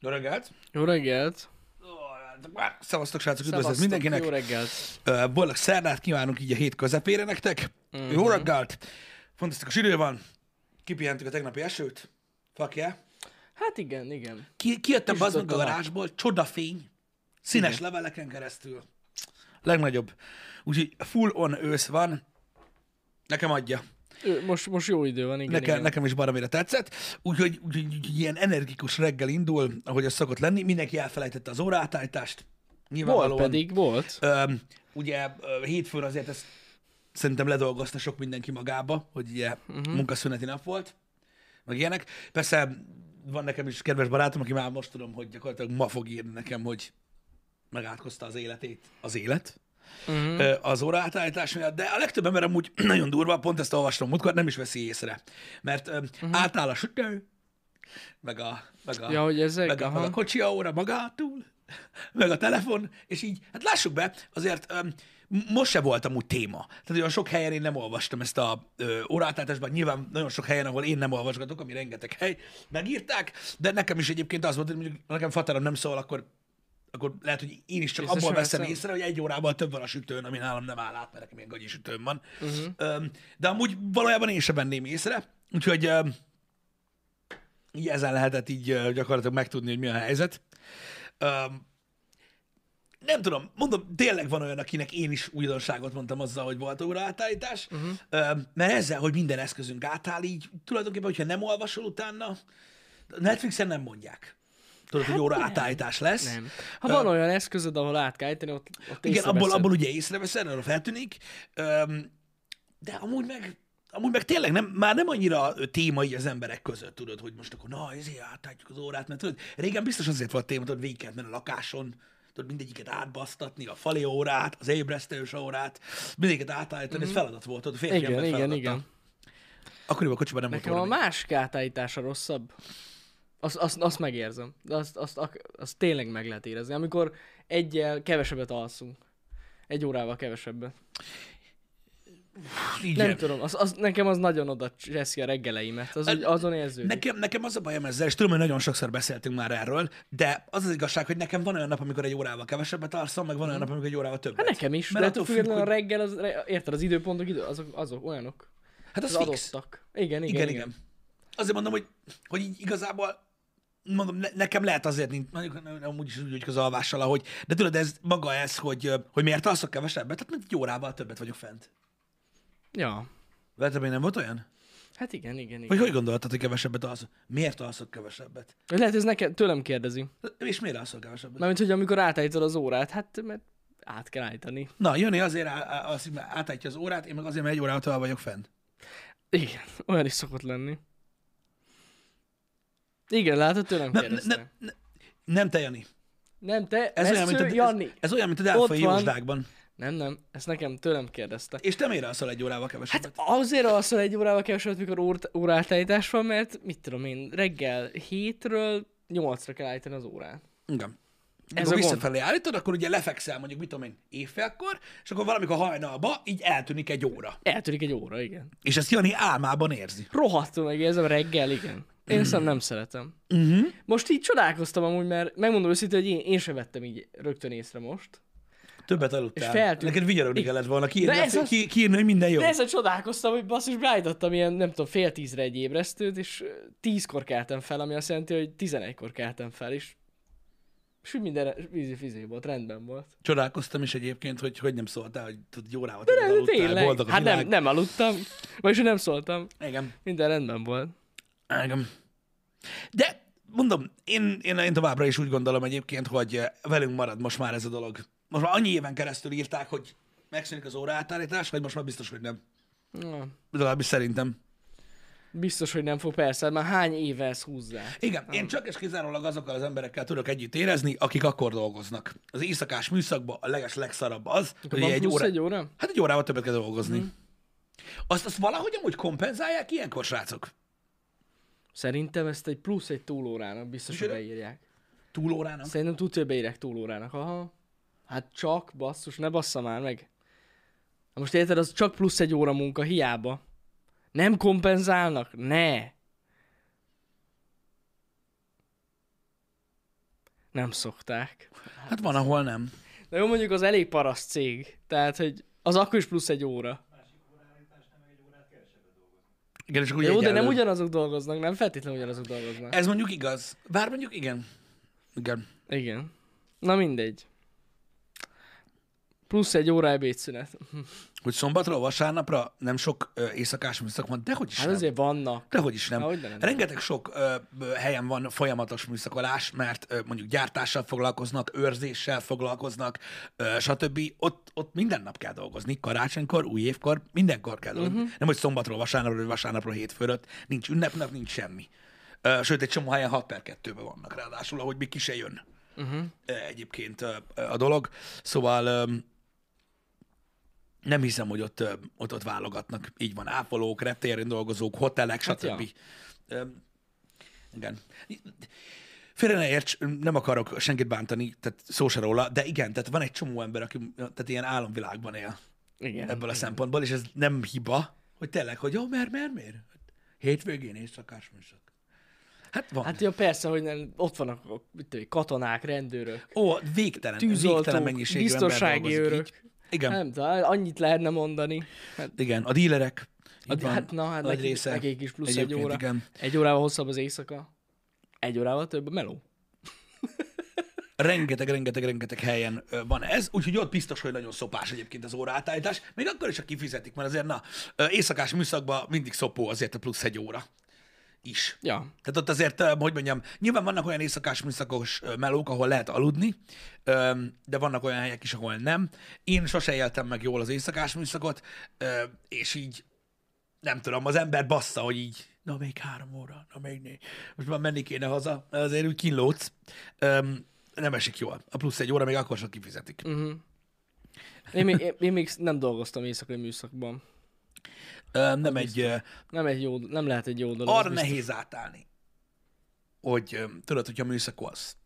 Jó reggelt! Jó reggelt! Szevasztok, srácok, üdvözlet mindenkinek! Jó reggelt! Boldog szerdát kívánunk így a hét közepére nektek. Mhm. Jó reggelt! Fantasztikus idő van. Kipihentük a tegnapi esőt. Fuck yeah. Hát igen, igen. Ki, kijöttem az meg a garázsból, csodafény, színes Igen. leveleken keresztül. Legnagyobb. Úgyhogy full on ősz van. Nekem adja. Most, most jó idő van, igen, Nekem, igen. nekem is baromira tetszett. Úgyhogy, úgyhogy, úgyhogy ilyen energikus reggel indul, ahogy az szokott lenni. Mindenki elfelejtette az óraátállítást. Volt pedig, volt. Öm, ugye hétfőn azért ezt szerintem ledolgozta sok mindenki magába, hogy ugye uh-huh. munkaszüneti nap volt, meg ilyenek. Persze van nekem is kedves barátom, aki már most tudom, hogy gyakorlatilag ma fog írni nekem, hogy megátkozta az életét az élet Uh-huh. az óraátállítás miatt, de a legtöbb ember amúgy nagyon durva, pont ezt olvastam múltkor, nem is veszi észre. Mert uh-huh. átáll a sütő, meg a, meg a, Ja, hogy ezek, meg a, meg a kocsi a óra magától, meg a telefon, és így, hát lássuk be, azért öm, most se volt amúgy téma. Tehát olyan sok helyen én nem olvastam ezt a órátátásban, nyilván nagyon sok helyen, ahol én nem olvasgatok, ami rengeteg hely, megírták, de nekem is egyébként az volt, hogy mondjuk nekem faterom nem szól, akkor akkor lehet, hogy én is csak Biztos abból veszem észre, hogy egy órával több van a sütőn, ami nálam nem áll át, mert nekem gagyi sütőm van. Mhm. Uh-huh. De amúgy valójában én sem venném észre, úgyhogy így ezen lehetett így gyakorlatilag megtudni, hogy mi a helyzet. Nem tudom, mondom, tényleg van olyan, akinek én is újdonságot mondtam azzal, hogy volt óraátállítás, Mhm. uh-huh. um, mert ezzel, hogy minden eszközünk átáll, így tulajdonképpen, hogyha nem olvasol utána, Netflixen nem mondják. Tudod, hogy óra átállítás lesz. Hát Nem. Ha van olyan eszközöd, ahol át kell ejteni, ott, ott Igen, abból, abból ugye észreveszed, arra feltűnik, Öm, de amúgy meg, amúgy meg tényleg nem, már nem annyira téma így az emberek között, tudod, hogy most akkor na, ezért átállítjuk az órát, mert tudod, régen biztos azért volt téma, tudod, végig kellett menni a lakáson, tudod, mindegyiket átbasztatni, a fali órát, az ébresztős órát, mindegyiket átállítani, ez feladat volt, tudod, férfi Mhm. Igen, ember igen, feladata. igen. Akkoriban a kocsiban nem Nekem volt a másik átállítása rosszabb. Azt, azt, azt megérzem. De azt, azt, azt, tényleg meg lehet érezni. Amikor egyel kevesebbet alszunk. Egy órával kevesebbet. Igen. Nem tudom, az, az, nekem az nagyon oda cseszi a reggeleimet. Az úgy azon érződik. Nekem, nekem az a bajom ezzel, és tudom, hogy nagyon sokszor beszéltünk már erről, de az az igazság, hogy nekem van olyan nap, amikor egy órával kevesebbet alszom, meg van olyan nap, amikor egy órával többet. Hát nekem is, Mert de attól attól függ, függetlenül a hogy- reggel, az, érted, az időpontok, idő, azok, azok olyanok. Hát az, Az fix. adottak. Igen, igen, Igen, igen. Azért mondom, hogy, hogy így igazából mondom, ne, nekem lehet azért, nincs, mondjuk nem úgyis úgy, hogy az alvással, ahogy, de tudod, ez maga ez, hogy, hogy miért alszok kevesebbet, tehát mint egy órával többet vagyok fent. Ja. Veled még nem volt olyan? Hát igen, igen, igen. Vagy hogy gondoltad, hogy kevesebbet alszok? Miért alszok kevesebbet? Lehet, ez nekem, tőlem kérdezi. És miért alszol kevesebbet? Mármint, hogy amikor átállítod az órát, hát mert át kell állítani. Na, Jani azért á- á- mert átállítja az órát, én meg azért, mert egy órával tovább vagyok fent. Igen, olyan is szokott lenni. Igen, látod, tőlem Ne, kérdezte. ne, ne, nem te, Jani. Nem, te, Ez olyan, mint a, Jani. ez, ez olyan, mint a Delfai. Józsdákban. Nem, nem, ezt nekem tőlem kérdezte. És te miért alszol egy órával kevesebbet? Hát azért alszol egy órával kevesebbet, mikor órt, órátállítás van, mert mit tudom én, reggel hétről nyolcra kell állítani az órát. Igen. Ez Ez a a gond. visszafelé állítod, akkor ugye lefekszel mondjuk, mit tudom én, évfélkor, és akkor valamikor hajnalba így eltűnik egy óra. Eltűnik egy óra, igen. És ezt Jani álmában érzi. Rohadtul megérzem reggel, igen. Én ezt nem szeretem. Uh-huh. Most így csodálkoztam amúgy, mert megmondom őszintén, hogy én, én sem vettem így rögtön észre most. Többet aludtál. És feltűnt- Neked vigyorogni kellett volna, De kiírni, ez a, ki, kiírni, hogy minden jó. De ezen csodálkoztam, hogy basszus, beállítottam ilyen, nem tudom, fél tízre egy ébresztőt, és tízkor keltem fel, ami azt jelenti, hogy tizenegykor keltem fel, és és úgy minden vízi fizé volt, rendben volt. Csodálkoztam is egyébként, hogy hogy nem szóltál, hogy tudod, egy órával De nem, aludtál, tényleg. boldog a Hát világ. nem, nem aludtam, vagyis nem szóltam. Igen. Minden rendben volt. Igen. De mondom, én, én, én továbbra is úgy gondolom egyébként, hogy eh, velünk marad most már ez a dolog. Most már annyi éven keresztül írták, hogy megszűnik az óraátállítás, vagy most már biztos, hogy nem. Na, Legalábbis szerintem. biztos, hogy nem fog, persze, hát már hány éve ezt húzzák. Igen, én csak és kizárólag azokkal az emberekkel tudok együtt érezni, akik akkor dolgoznak. Az éjszakás műszakban a leges legszarabb az, hogy Van egy, óra, egy óra? hát egy órával többet kell dolgozni. Mm. Azt, azt valahogy amúgy kompenzálják ilyenkor, srácok? Szerintem ezt egy plusz egy túlórának biztos, hogy beírják. Túlórának? Szerintem tudsz, hogy beírják túlórának. Aha. Hát csak, basszus, ne bassza már meg. Na most érted, az csak plusz egy óra munka, hiába. Nem kompenzálnak? Ne. Nem szokták. Hát van, ahol nem. De jó, mondjuk az elég paraszt cég. Tehát, hogy az akkor is plusz egy óra. Igen, és akkor Jó, de nem egyenlő. ugyanazok dolgoznak, nem feltétlenül ugyanazok dolgoznak. Ez mondjuk igaz. Bár mondjuk igen. Igen. Igen. Na mindegy. Plusz egy óra ebédszünet. Hogy szombatra, vasárnapra nem sok ö, éjszakás műszak van, dehogy is Hát nem. azért vannak. Dehogy is nem. Ahogy de nem. Rengeteg sok ö, helyen van folyamatos műszakolás, mert ö, mondjuk gyártással foglalkoznak, őrzéssel foglalkoznak, ö, stb. Ott, ott minden nap kell dolgozni, karácsonykor, új évkor, mindenkor kell dolgozni. Uh-huh. Nem, hogy szombatról, vasárnapról, vagy vasárnapról, hétfőröt, nincs ünnepnap, nincs semmi. Ö, sőt, egy csomó helyen 6 per 2-ben vannak ráadásul, ahogy még ki se jön Uh-huh. egyébként a dolog. Szóval nem hiszem, hogy ott, ott, ott válogatnak. Így van, ápolók, reptéren dolgozók, hotelek, Hát stb. ja. Ö, igen. Félre ne érts, nem akarok senkit bántani, tehát szó se róla, de igen, tehát van egy csomó ember, aki tehát ilyen álomvilágban él Igen. ebből a szempontból, és ez nem hiba, hogy tényleg, hogy jó, mert, mert, miért? Hétvégén éjszakás műszak. Hát van. Hát, jó, persze, hogy nem, ott vannak a, mit tudom, én, katonák, rendőrök, Ó, végtelen, végtelen mennyiségű ember biztonsági dolgozik őrök. így. Igen, Nem tudom, annyit lehetne mondani. Hát, igen, a dílerek. a, így van, hát na, hát nagy része. nekik is plusz egy óra. Igen. Egy órával hosszabb az éjszaka. Egy órával több a meló. rengeteg, rengeteg, rengeteg helyen van ez, úgyhogy ott biztos, hogy nagyon szopás egyébként az óraátállítás, még akkor is, ha kifizetik, mert azért na, éjszakás műszakban mindig szopó azért a plusz egy óra is. Ja. Tehát ott azért, hogy mondjam, nyilván vannak olyan éjszakás műszakos melók, ahol lehet aludni, de vannak olyan helyek is, ahol nem. Én sose éltem meg jól az éjszakás műszakot, és így nem tudom, az ember bassza, hogy így, na még három óra, na még négy. Most már menni kéne haza, azért úgy kínlódsz. Nem esik jól. A plusz egy óra még akkor sem kifizetik. Uh-huh. Én, még, én, én még nem dolgoztam éjszakai műszakban. Nem egy, Nem, egy jó, nem lehet egy jó dolog. arra nehéz átállni, hogy tudod, hogyha műszakolsz,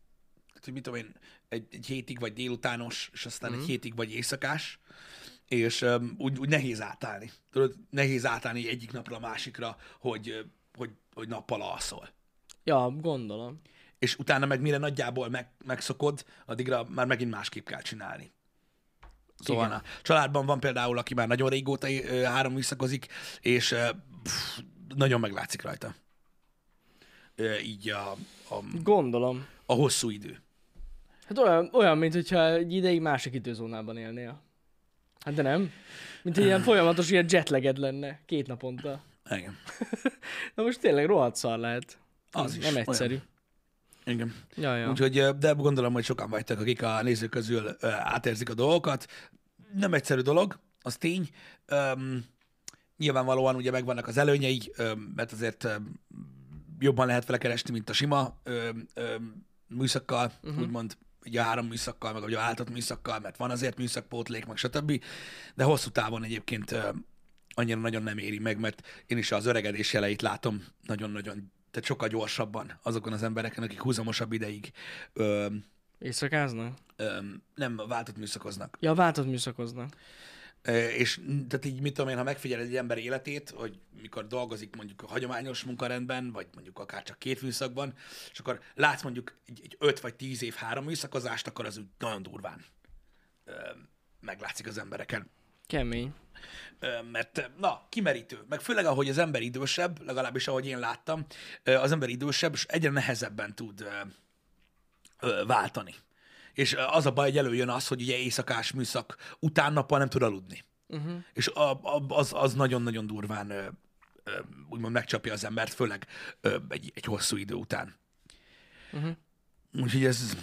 hogy mit tudom én, egy, egy hétig vagy délutános, és aztán Mhm. egy hétig vagy éjszakás, és öm, úgy, úgy nehéz átállni. Tudod, nehéz átállni egyik napra a másikra, hogy, hogy, hogy nappal alszol. Ja, gondolom. és utána meg mire nagyjából meg, megszokod, addigra már megint másképp kell csinálni. Szóval Igen. a családban van például, aki már nagyon régóta három műszakozik, és pff, nagyon meglátszik rajta. Így a, a, Gondolom. a hosszú idő. Hát olyan, olyan, mint hogyha egy ideig másik időzónában élnél. Hát de nem. Mint egy ilyen folyamatos ilyen jetleged lenne két naponta. Igen. Na most tényleg rohadt szar lehet. Az is Nem olyan. Igen. Ja, ja. Úgyhogy, de gondolom, hogy sokan vagytok, akik a nézők közül átérzik a dolgokat. Nem egyszerű dolog, az tény. Öm, nyilvánvalóan ugye megvannak az előnyei, öm, mert azért öm, jobban lehet vele keresni, mint a sima öm, öm, műszakkal, uh-huh. úgymond ugye a három műszakkal, meg ugye a áltott műszakkal, mert van azért műszakpótlék, meg stb. De hosszú távon egyébként öm, annyira nagyon nem éri meg, mert én is az öregedés jeleit látom nagyon-nagyon, tehát sokkal gyorsabban azokon az embereken, akik húzamosabb ideig öm, Éjszakáznak? öm, nem váltott műszakoznak. Ja, váltott műszakoznak. Ö, És tehát így mit tudom én, ha megfigyeled egy ember életét, hogy mikor dolgozik mondjuk a hagyományos munkarendben, vagy mondjuk akár csak két műszakban, és akkor látsz mondjuk egy, egy öt vagy tíz év három műszakozást, akkor az úgy nagyon durván ö, meglátszik az embereken. Kemény. Mert na, kimerítő. Meg főleg, ahogy az ember idősebb, legalábbis ahogy én láttam, az ember idősebb, és egyre nehezebben tud váltani. És az a baj, hogy előjön az, hogy ugye éjszakás műszak után nappal nem tud aludni. Uh-huh. És a, a, az, az nagyon-nagyon durván ö, ö, úgymond megcsapja az embert, főleg ö, egy, egy hosszú idő után. Uh-huh. Úgyhogy ez,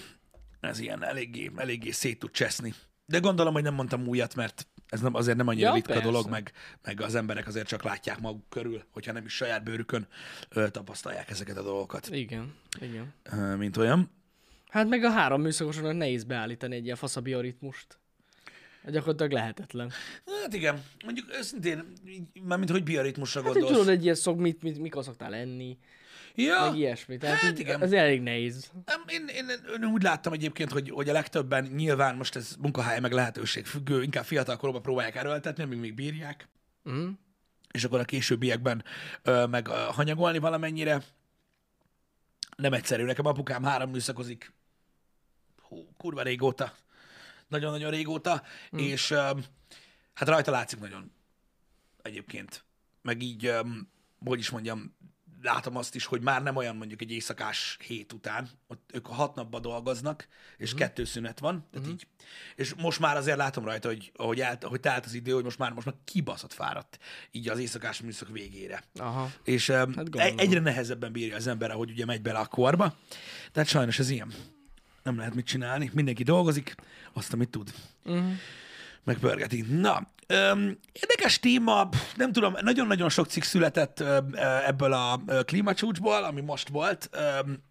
ez ilyen eléggé, eléggé szét tud cseszni. De gondolom, hogy nem mondtam újat, mert ez nem, azért nem annyira Ja, ritka persze. dolog, meg, meg az emberek azért csak látják maguk körül, hogyha nem is saját bőrükön ö, tapasztalják ezeket a dolgokat, Igen, igen. ö, mint olyan. Hát meg a három műszakosonak nehéz beállítani egy ilyen fasz a bioritmust. Gyakorlatilag lehetetlen. Hát igen, mondjuk őszintén, mármint hogy bioritmusra Hát, gondolsz. tudod, egy ilyen szok, mit, mit, mikor szoktál enni, ja, meg ilyesmi. Tehát Hát igen. az elég nehéz. Én, én, én úgy láttam egyébként, hogy, hogy a legtöbben nyilván most ez munkahely meg lehetőség függő, inkább fiatal korban próbálják erőltetni, amíg még bírják, Uh-huh. és akkor a későbbiekben ö, meg ö, hanyagolni valamennyire. Nem egyszerű. Nekem apukám három műszakozik, hú, kurva régóta. Nagyon-nagyon régóta, mm. és um, hát rajta látszik nagyon egyébként. Meg így, um, hogy is mondjam, látom azt is, hogy már nem olyan mondjuk egy éjszakás hét után, ott ők a hat napban dolgoznak, és mm. kettő szünet van, tehát mm. így. És most már azért látom rajta, hogy ahogy, állt, ahogy telt az idő, hogy most már, most már kibaszott fáradt így az éjszakás műszak végére. Aha. És um, Hát hát gondolom. egyre nehezebben bírja az ember, ahogy ugye megy bele a korba. Tehát sajnos ez ilyen. Nem lehet mit csinálni. Mindenki dolgozik, azt, amit tud. Uh-huh. Megpörgeti. Na, öm, érdekes téma, pff, nem tudom, nagyon-nagyon sok cikk született ö, ö, ebből a ö, klímacsúcsból, ami most volt. Öm,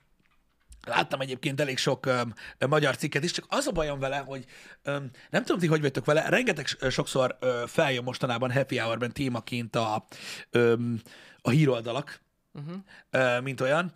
Láttam egyébként elég sok öm, magyar cikket is, csak az a bajom vele, hogy öm, nem tudom, ti hogy vagytok vele, rengeteg sokszor ö, feljön mostanában happy hour-ben témaként a, öm, a híroldalak, Uh-huh. ö, mint olyan.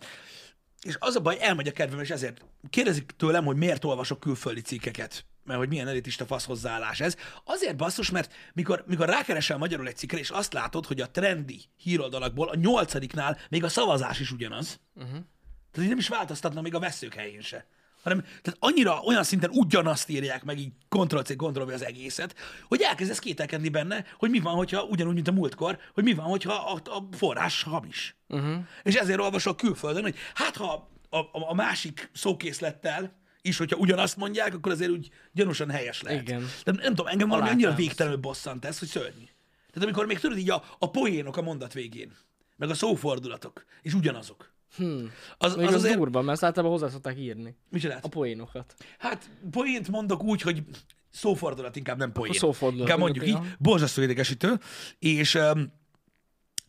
És az a baj, elmegy a kedvem, és ezért kérdezik tőlem, hogy miért olvasok külföldi cikkeket, mert hogy milyen elitista fasz hozzáállás ez. Azért basszus, mert mikor, mikor rákeresel magyarul egy cikkre, és azt látod, hogy a trendi híroldalakból a nyolcadiknál még a szavazás is ugyanaz, Uh-huh. tehát így nem is változtatna még a veszők helyén se. Hanem, tehát annyira olyan szinten ugyanazt írják meg így Ctrl-C, Ctrl-V az egészet, hogy elkezdesz kételkedni benne, hogy mi van, hogyha ugyanúgy, mint a múltkor, hogy mi van, hogyha a, a forrás hamis. Uh-huh. És ezért olvasok külföldön, hogy hát ha a, a, a másik szókészlettel is, hogyha ugyanazt mondják, akkor azért úgy gyanúsan helyes lehet. Igen. De nem tudom, engem valami annyira Alátámaszt. végtelenül bosszant ez, hogy szörnyű. Tehát amikor még tudod így a, a poénok a mondat végén, meg a szófordulatok, és ugyanazok. Hmm. Az, Még az az, azért... durva, mert általában hozzá szokták írni. Mi csinálsz? A poénokat. Hát poént mondok úgy, hogy szófordulat, inkább nem poén. szófordulat Inkább mondjuk így, ja. borzasztó idegesítő, és, öm,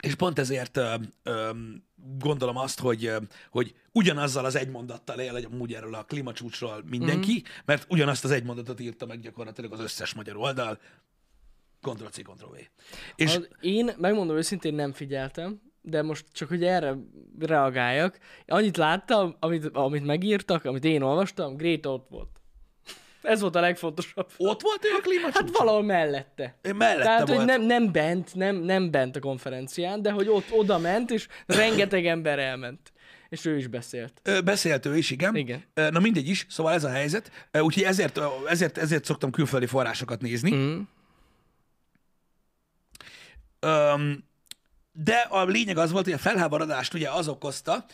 és pont ezért öm, öm, gondolom azt, hogy, hogy ugyanazzal az egy mondattal él amúgy erről a klímacsúcsról mindenki, mm. mert ugyanazt az egy mondatot írta meg gyakorlatilag az összes magyar oldal, Ctrl-C, Ctrl-V. És Az, én megmondom őszintén nem figyeltem, de most csak hogy erre reagáljak. Annyit láttam, amit, amit megírtak, amit én olvastam, Great ott volt. Ez volt a legfontosabb. ott volt ő a klímacsúcs? Hát valahol mellette. Ő mellette Tehát, volt. hogy nem, nem bent, nem, nem bent a konferencián, de hogy ott oda ment, és rengeteg ember elment. És ő is beszélt. Ö, Beszélt ő is, igen. Igen. Ö, Na mindegy is, szóval ez a helyzet. Ö, Úgyhogy ezért, ezért, ezért szoktam külföldi forrásokat nézni. Mm. Öm, de a lényeg az volt, hogy a felháborodást ugye az okozta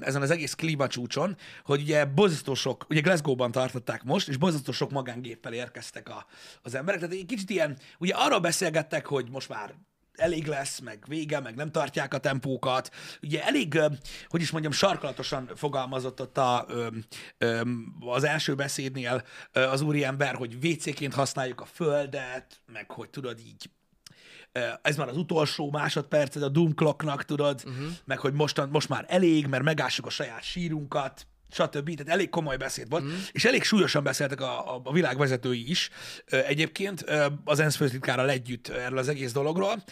ezen az egész klímacsúcson, hogy ugye borzasztó sok, ugye Glasgow-ban tartották most, és borzasztó sok magángéppel érkeztek a, az emberek. Tehát egy kicsit ilyen, ugye arról beszélgettek, hogy most már elég lesz, meg vége, meg nem tartják a tempókat. Ugye elég, hogy is mondjam, sarkalatosan fogalmazott ott a, az első beszédnél az úriember, hogy WC-ként használjuk a földet, meg hogy tudod így ez már az utolsó másodperced a Doom Clocknak, tudod, uh-huh. meg hogy mostan, most már elég, mert megássuk a saját sírunkat, stb. Tehát elég komoly beszéd volt, uh-huh. és elég súlyosan beszéltek a, a, a világ vezetői is ö, egyébként ö, az ENSZ főtitkárral együtt erről az egész dologról.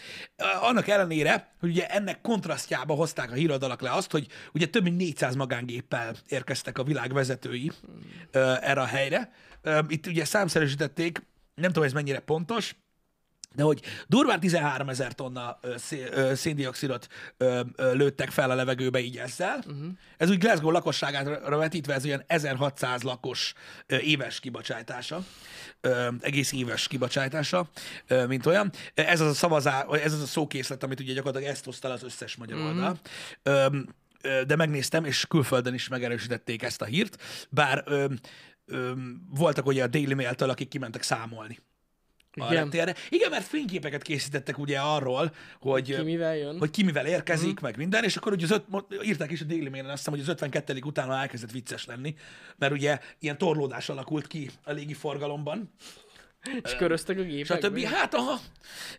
Annak ellenére, hogy ugye ennek kontrasztjába hozták a híradalak le azt, hogy ugye több mint 400 magángéppel érkeztek a világ vezetői ö, erre a helyre. Itt ugye számszerűsítették, nem tudom, ez mennyire pontos, de hogy durván 13 ezer tonna széndiokszidot lőttek fel a levegőbe így ezzel. Uh-huh. Ez úgy Glasgow lakosságára vetítve, ez olyan 1600 lakos éves kibocsátása, egész éves kibocsátása, mint olyan. Ez az a szavazá, ez az a szókészlet, amit ugye gyakorlatilag ezt hozta az összes magyar uh-huh. oldal. De megnéztem, és külföldön is megerősítették ezt a hírt, bár voltak ugye a Daily Mail-től, akik kimentek számolni a Igen. reptérre. Igen, mert fényképeket készítettek ugye arról, hogy Ki mivel jön? hogy ki mivel érkezik, meg minden, és akkor ugye az öt, írták is a Daily Mail-en, azt hiszem, hogy az 52. utána elkezdett vicces lenni, mert ugye ilyen torlódás alakult ki a légi forgalomban, És köröztek a gépek. stb. Hát aha,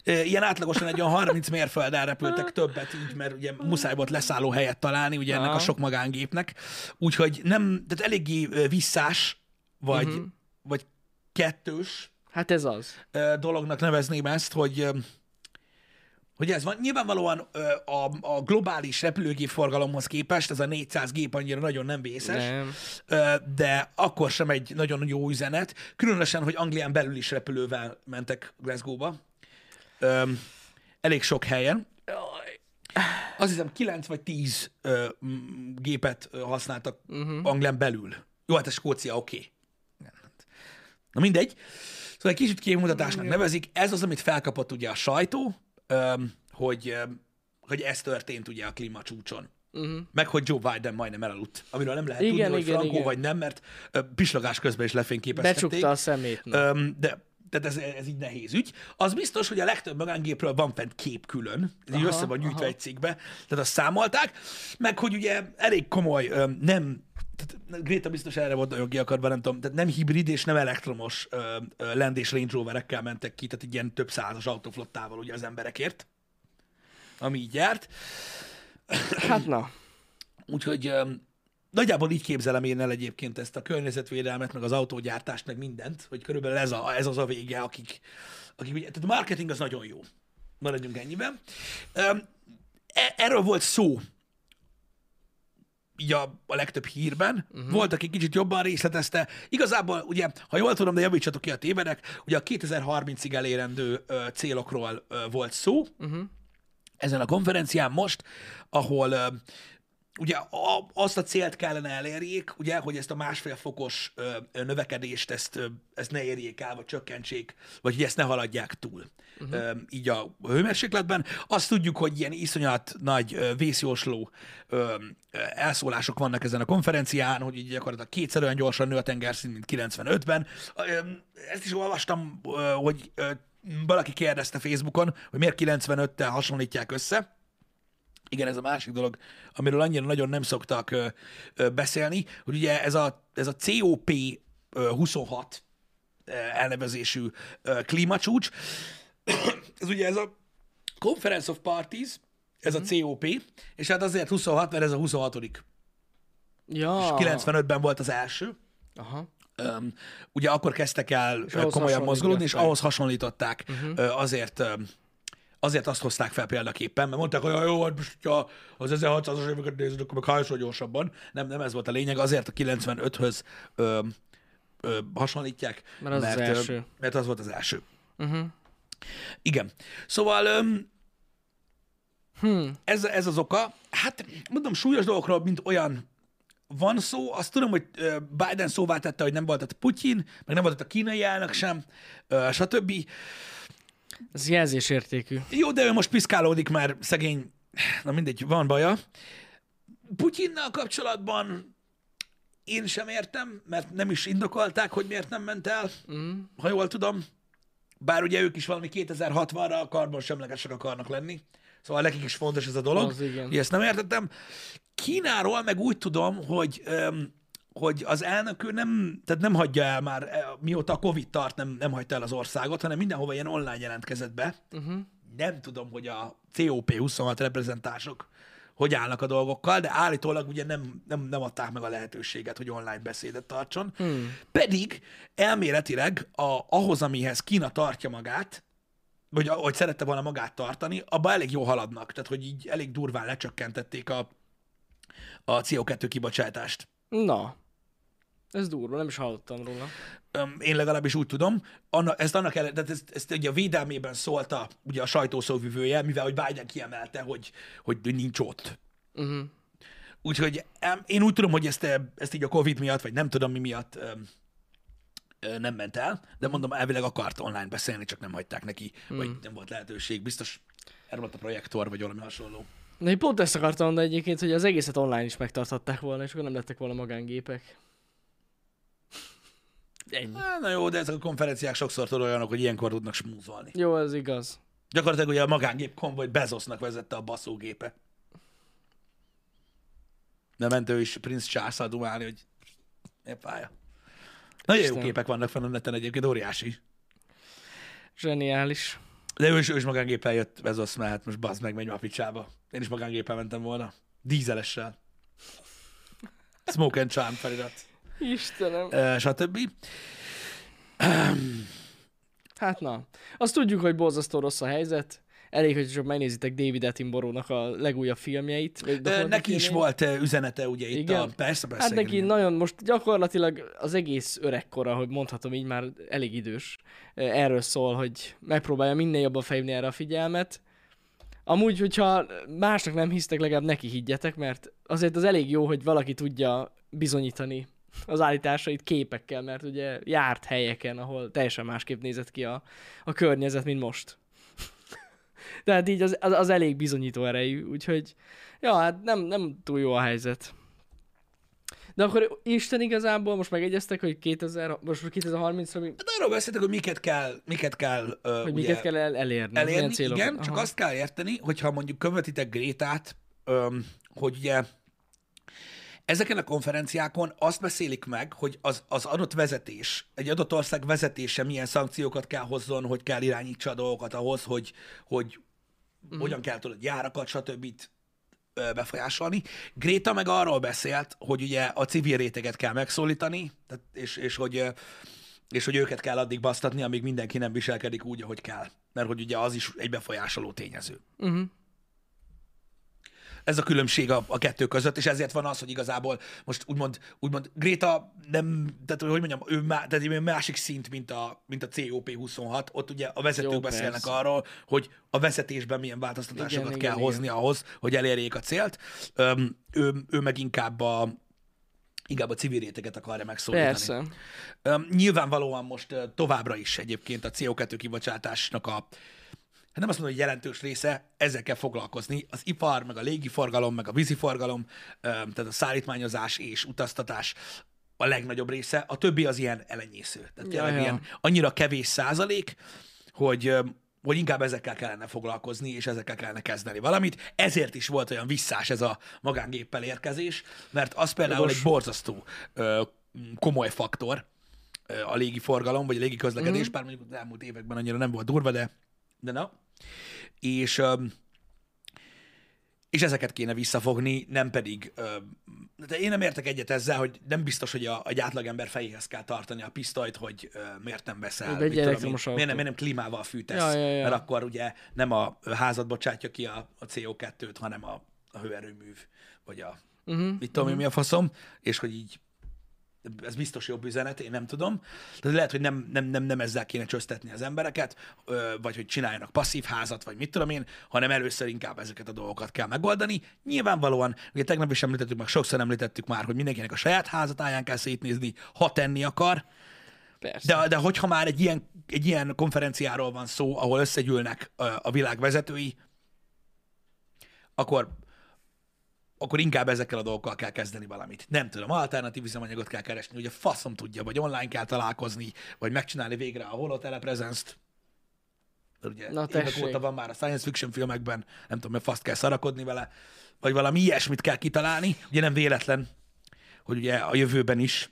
ilyen átlagosan egy olyan 30 mérföld elrepültek többet, így, mert ugye muszáj volt leszálló helyet találni, ugye ennek a sok magángépnek, úgyhogy nem, tehát eléggé visszás, vagy, Mhm. vagy kettős, Hát ez az. ö, dolognak nevezném ezt, hogy ö, hogy ez van. Nyilvánvalóan ö, a, a globális repülőgép forgalomhoz képest ez a 400 gép annyira nagyon nem vészes, Nem. ö, de akkor sem egy nagyon jó üzenet. Különösen, hogy Anglián belül is repülővel mentek Glasgow-ba. Ö, elég sok helyen. Azt hiszem 9 vagy 10 ö, m, gépet ö, használtak uh-huh. Anglián belül. Jó, hát ez Skócia, oké. Okay. Na mindegy. Szóval egy kicsit képmutatásnak nevezik. Ez az, amit felkapott ugye a sajtó, hogy, hogy ez történt ugye a klímacsúcson. Uh-huh. Meg hogy Joe Biden majdnem elaludt, amiről nem lehet Igen, tudni, hogy igen, frankó igen. vagy nem, mert pislogás közben is lefényképeztették. Becsukta a szemét. Öm, de tehát ez, ez így nehéz ügy. Az biztos, hogy a legtöbb magángépről van fent kép külön, ez így Aha, össze van gyűjtve aha. egy cikkbe, tehát azt számolták, meg hogy ugye elég komoly, nem, tehát Greta biztos erre volt nagyon kiakadva, nem tudom, tehát nem hibrid és nem elektromos ö, ö, Land és Range Roverekkel mentek ki, tehát egy ilyen több százas autóflottával ugye az emberekért, ami így járt. Hát na. Úgyhogy öm, nagyjából így képzelem én el egyébként ezt a környezetvédelmet, meg az autógyártást, meg mindent, hogy körülbelül ez, a, ez az a vége, akik, akik ugye, tehát a marketing az nagyon jó. Maradjunk ennyiben. Öm, e- erről volt szó így a, a legtöbb hírben. Uh-huh. Volt, aki kicsit jobban részletezte. Igazából, ugye, ha jól tudom, de javítsatok ki a tévedek, ugye a 2030-ig elérendő ö, célokról ö, volt szó uh-huh. ezen a konferencián most, ahol ugye a, azt a célt kellene elérjék, ugye, hogy ezt a másfél fokos ö, ö, növekedést, ezt, ö, ezt ne érjék el, vagy csökkentsék, vagy hogy ezt ne haladják túl. Uh-huh. Ö, így a hőmérsékletben. Azt tudjuk, hogy ilyen iszonyat nagy ö, vészjósló ö, ö, elszólások vannak ezen a konferencián, hogy így gyakorlatilag kétszer olyan gyorsan nő a tengerszint, mint 95-ben. Ö, ezt is olvastam, ö, hogy ö, valaki kérdezte Facebookon, hogy miért 95-tel hasonlítják össze. Igen, ez a másik dolog, amiről annyira nagyon nem szoktak ö, ö, beszélni, hogy ugye ez a, ez a COP ö, 26 ö, elnevezésű ö, klímacsúcs, ez ugye ez a Conference of Parties, ez a COP, és hát azért 26, mert ez a 26 Ja. 95-ben volt az első. Aha. Öm, ugye akkor kezdtek el ahhoz komolyan mozgolódni, és ahhoz hasonlították. Uh-huh. Azért azért azt hozták fel példaképpen, mert mondták, hogy jó, hát most, ha az 1600-as éveket nézed, akkor meg hányszor gyorsabban. Nem, nem ez volt a lényeg, azért a 95-höz ö, ö, hasonlítják. Mert az az ö, első. mert az volt az első. Uh-huh. Igen. Szóval öm, Hmm. ez, ez az oka. Hát mondom, súlyos dolgokról, mint olyan van szó. Azt tudom, hogy ö, Biden szóvá tette, hogy nem volt ott Putyin, meg nem volt ott a kínai elnök sem, ö, stb. Ez jelzésértékű. Jó, de ő most piszkálódik, mert szegény, na mindegy, van baja. Putyinnal kapcsolatban én sem értem, mert nem is indokolták, hogy miért nem ment el, Mm. ha jól tudom. Bár ugye ők is valami 2060-ra karbonsemlegesek akarnak lenni. Szóval nekik is fontos ez a dolog. Az igen. Ezt nem értettem. Kínáról meg úgy tudom, hogy öm, hogy az elnök ő nem, tehát nem hagyja el már, eh, mióta a Covid tart, nem, nem hagyta el az országot, hanem mindenhova ilyen online jelentkezett be. Uh-huh. Nem tudom, hogy a COP26 reprezentások hogy állnak a dolgokkal, de állítólag ugye nem, nem, nem adták meg a lehetőséget, hogy online beszédet tartson. Hmm. Pedig elméletileg a, ahhoz, amihez Kína tartja magát, vagy ahogy szerette volna magát tartani, abba elég jó haladnak. Tehát, hogy így elég durván lecsökkentették a, a CO2 kibocsátást. Na. Ez durva, nem is hallottam róla. Én legalábbis úgy tudom, Anna, ezt annak ellen, tehát ezt, ezt ugye a védelmében szólta ugye a sajtószóvivője, mivel hogy Biden kiemelte, hogy, hogy nincs ott. Uh-huh. Úgyhogy én úgy tudom, hogy ezt, ezt így a Covid miatt, vagy nem tudom mi miatt nem ment el, de mondom, elvileg akart online beszélni, csak nem hagyták neki, vagy nem volt lehetőség. Biztos volt a projektor, vagy valami hasonló. De én pont ezt akartam mondani egyébként, hogy az egészet online is megtarthatták volna, és akkor nem lettek volna magángépek. Ennyi. Há, Na jó, de ezek a konferenciák sokszor tudod olyanok, hogy ilyenkor tudnak smúzolni. Jó, ez igaz. Gyakorlatilag ugye a magángép konvoj Bezosnak vezette a baszógépe. De ment ő is Prince charles dumálni, hogy pálya. Nagyon jó Istenem. képek vannak fenn a neten egyébként, óriási. Zseniális. De ő is, ő is magángéppel jött Bezos, mert hát most bazd meg, menj a picsába. Én is magángéppel mentem volna. Dízelessel. Smoke and Charm felirat. Istenem. Uh, stb. Hát na. Azt tudjuk, hogy borzasztó rossz a helyzet. Elég, hogy csak megnézitek David Attenborough-nak a legújabb filmjeit. Ö. Neki is volt ö, üzenete ugye itt Igen? a... Persze, persze. Hát neki igen. nagyon, most gyakorlatilag az egész öregkora, hogy mondhatom így, már elég idős. Erről szól, hogy megpróbálja minél jobban felhívni erre a figyelmet. Amúgy, hogyha másnak nem hisztek, legalább neki higgyetek, mert azért az elég jó, hogy valaki tudja bizonyítani, az állításait képekkel, mert ugye járt helyeken, ahol teljesen másképp nézett ki a, a környezet, mint most. Tehát így az, az, az elég bizonyító erejű, úgyhogy ja, hát nem, nem túl jó a helyzet. De akkor Isten igazából most megegyeztek, hogy 2000, most 2030-ra mi, Hát arról beszéltek, hogy miket kell, miket kell, uh, hogy ugye, miket kell el, elérni. elérni, igen, csak Aha. azt kell érteni, hogyha mondjuk követitek Grétát, öm, hogy ugye ezeken a konferenciákon azt beszélik meg, hogy az, az adott vezetés, egy adott ország vezetése milyen szankciókat kell hozzon, hogy kell irányítsa a dolgokat ahhoz, hogy, hogy mm. hogyan kell tudod járakat, stb. befolyásolni. Gréta meg arról beszélt, hogy ugye a civil réteget kell megszólítani, tehát, és, és, hogy, és hogy őket kell addig basztatni, amíg mindenki nem viselkedik úgy, ahogy kell. Mert hogy ugye az is egy befolyásoló tényező. Uh-huh. Ez a különbség a, a kettő között, és ezért van az, hogy igazából most úgymond, úgymond Gréta nem, tehát hogy mondjam, ő, má, tehát ő másik szint, mint a, mint a COP26, ott ugye a vezetők Jó, beszélnek persze. arról, hogy a vezetésben milyen változtatásokat Igen, kell igen, hozni ahhoz, hogy elérjék a célt. Öm, ő, ő meg inkább a, inkább a civil réteget akarja megszólítani. Persze. Öm, nyilvánvalóan most továbbra is egyébként a CO2 kibocsátásnak a hát nem azt mondom, hogy jelentős része, ezzel kell foglalkozni. Az ipar, meg a légiforgalom, meg a víziforgalom, tehát a szállítmányozás és utaztatás a legnagyobb része. A többi az ilyen elenyésző. Tehát Ja, ja. ilyen annyira kevés százalék, hogy hogy inkább ezekkel kellene foglalkozni, és ezekkel kellene kezdeni valamit. Ezért is volt olyan visszás ez a magángéppel érkezés, mert az például Jogos. egy borzasztó ö, komoly faktor, ö, a légi forgalom, vagy a légi közlekedés, mm. bár mondjuk az elmúlt években annyira nem volt durva, de, de na. És, és ezeket kéne visszafogni, nem pedig... De én nem értek egyet ezzel, hogy nem biztos, hogy a, egy átlagember fejéhez kell tartani a pisztolyt, hogy miért nem veszel. Egy mit tudom miért, nem, miért nem klímával fűtesz, Ja, ja, ja. mert akkor ugye nem a házad bocsátja ki a, a CO2-t, hanem a, a hőerőműv, vagy a Uh-huh. mit tudom én, mi a faszom, és hogy így ez biztos jobb üzenet, én nem tudom. Tehát lehet, hogy nem, nem, nem, nem ezzel kéne csöztetni az embereket, vagy hogy csináljanak passzív házat, vagy mit tudom én, hanem először inkább ezeket a dolgokat kell megoldani. Nyilvánvalóan, ugye tegnap is említettük, meg sokszor említettük már, hogy mindenkinek a saját házatáján kell szétnézni, ha tenni akar, Persze. de, de hogyha már egy ilyen, egy ilyen konferenciáról van szó, ahol összegyűlnek a világ vezetői, akkor, akkor inkább ezekkel a dolgokkal kell kezdeni valamit. Nem tudom, alternatív üzemanyagot kell keresni, ugye faszom tudja, vagy online kell találkozni, vagy megcsinálni végre a holotelepresence-t. Ugye Na, évek óta van már a science fiction filmekben, nem tudom, mert faszt kell szarakodni vele, vagy valami ilyesmit kell kitalálni. Ugye nem véletlen, hogy ugye a jövőben is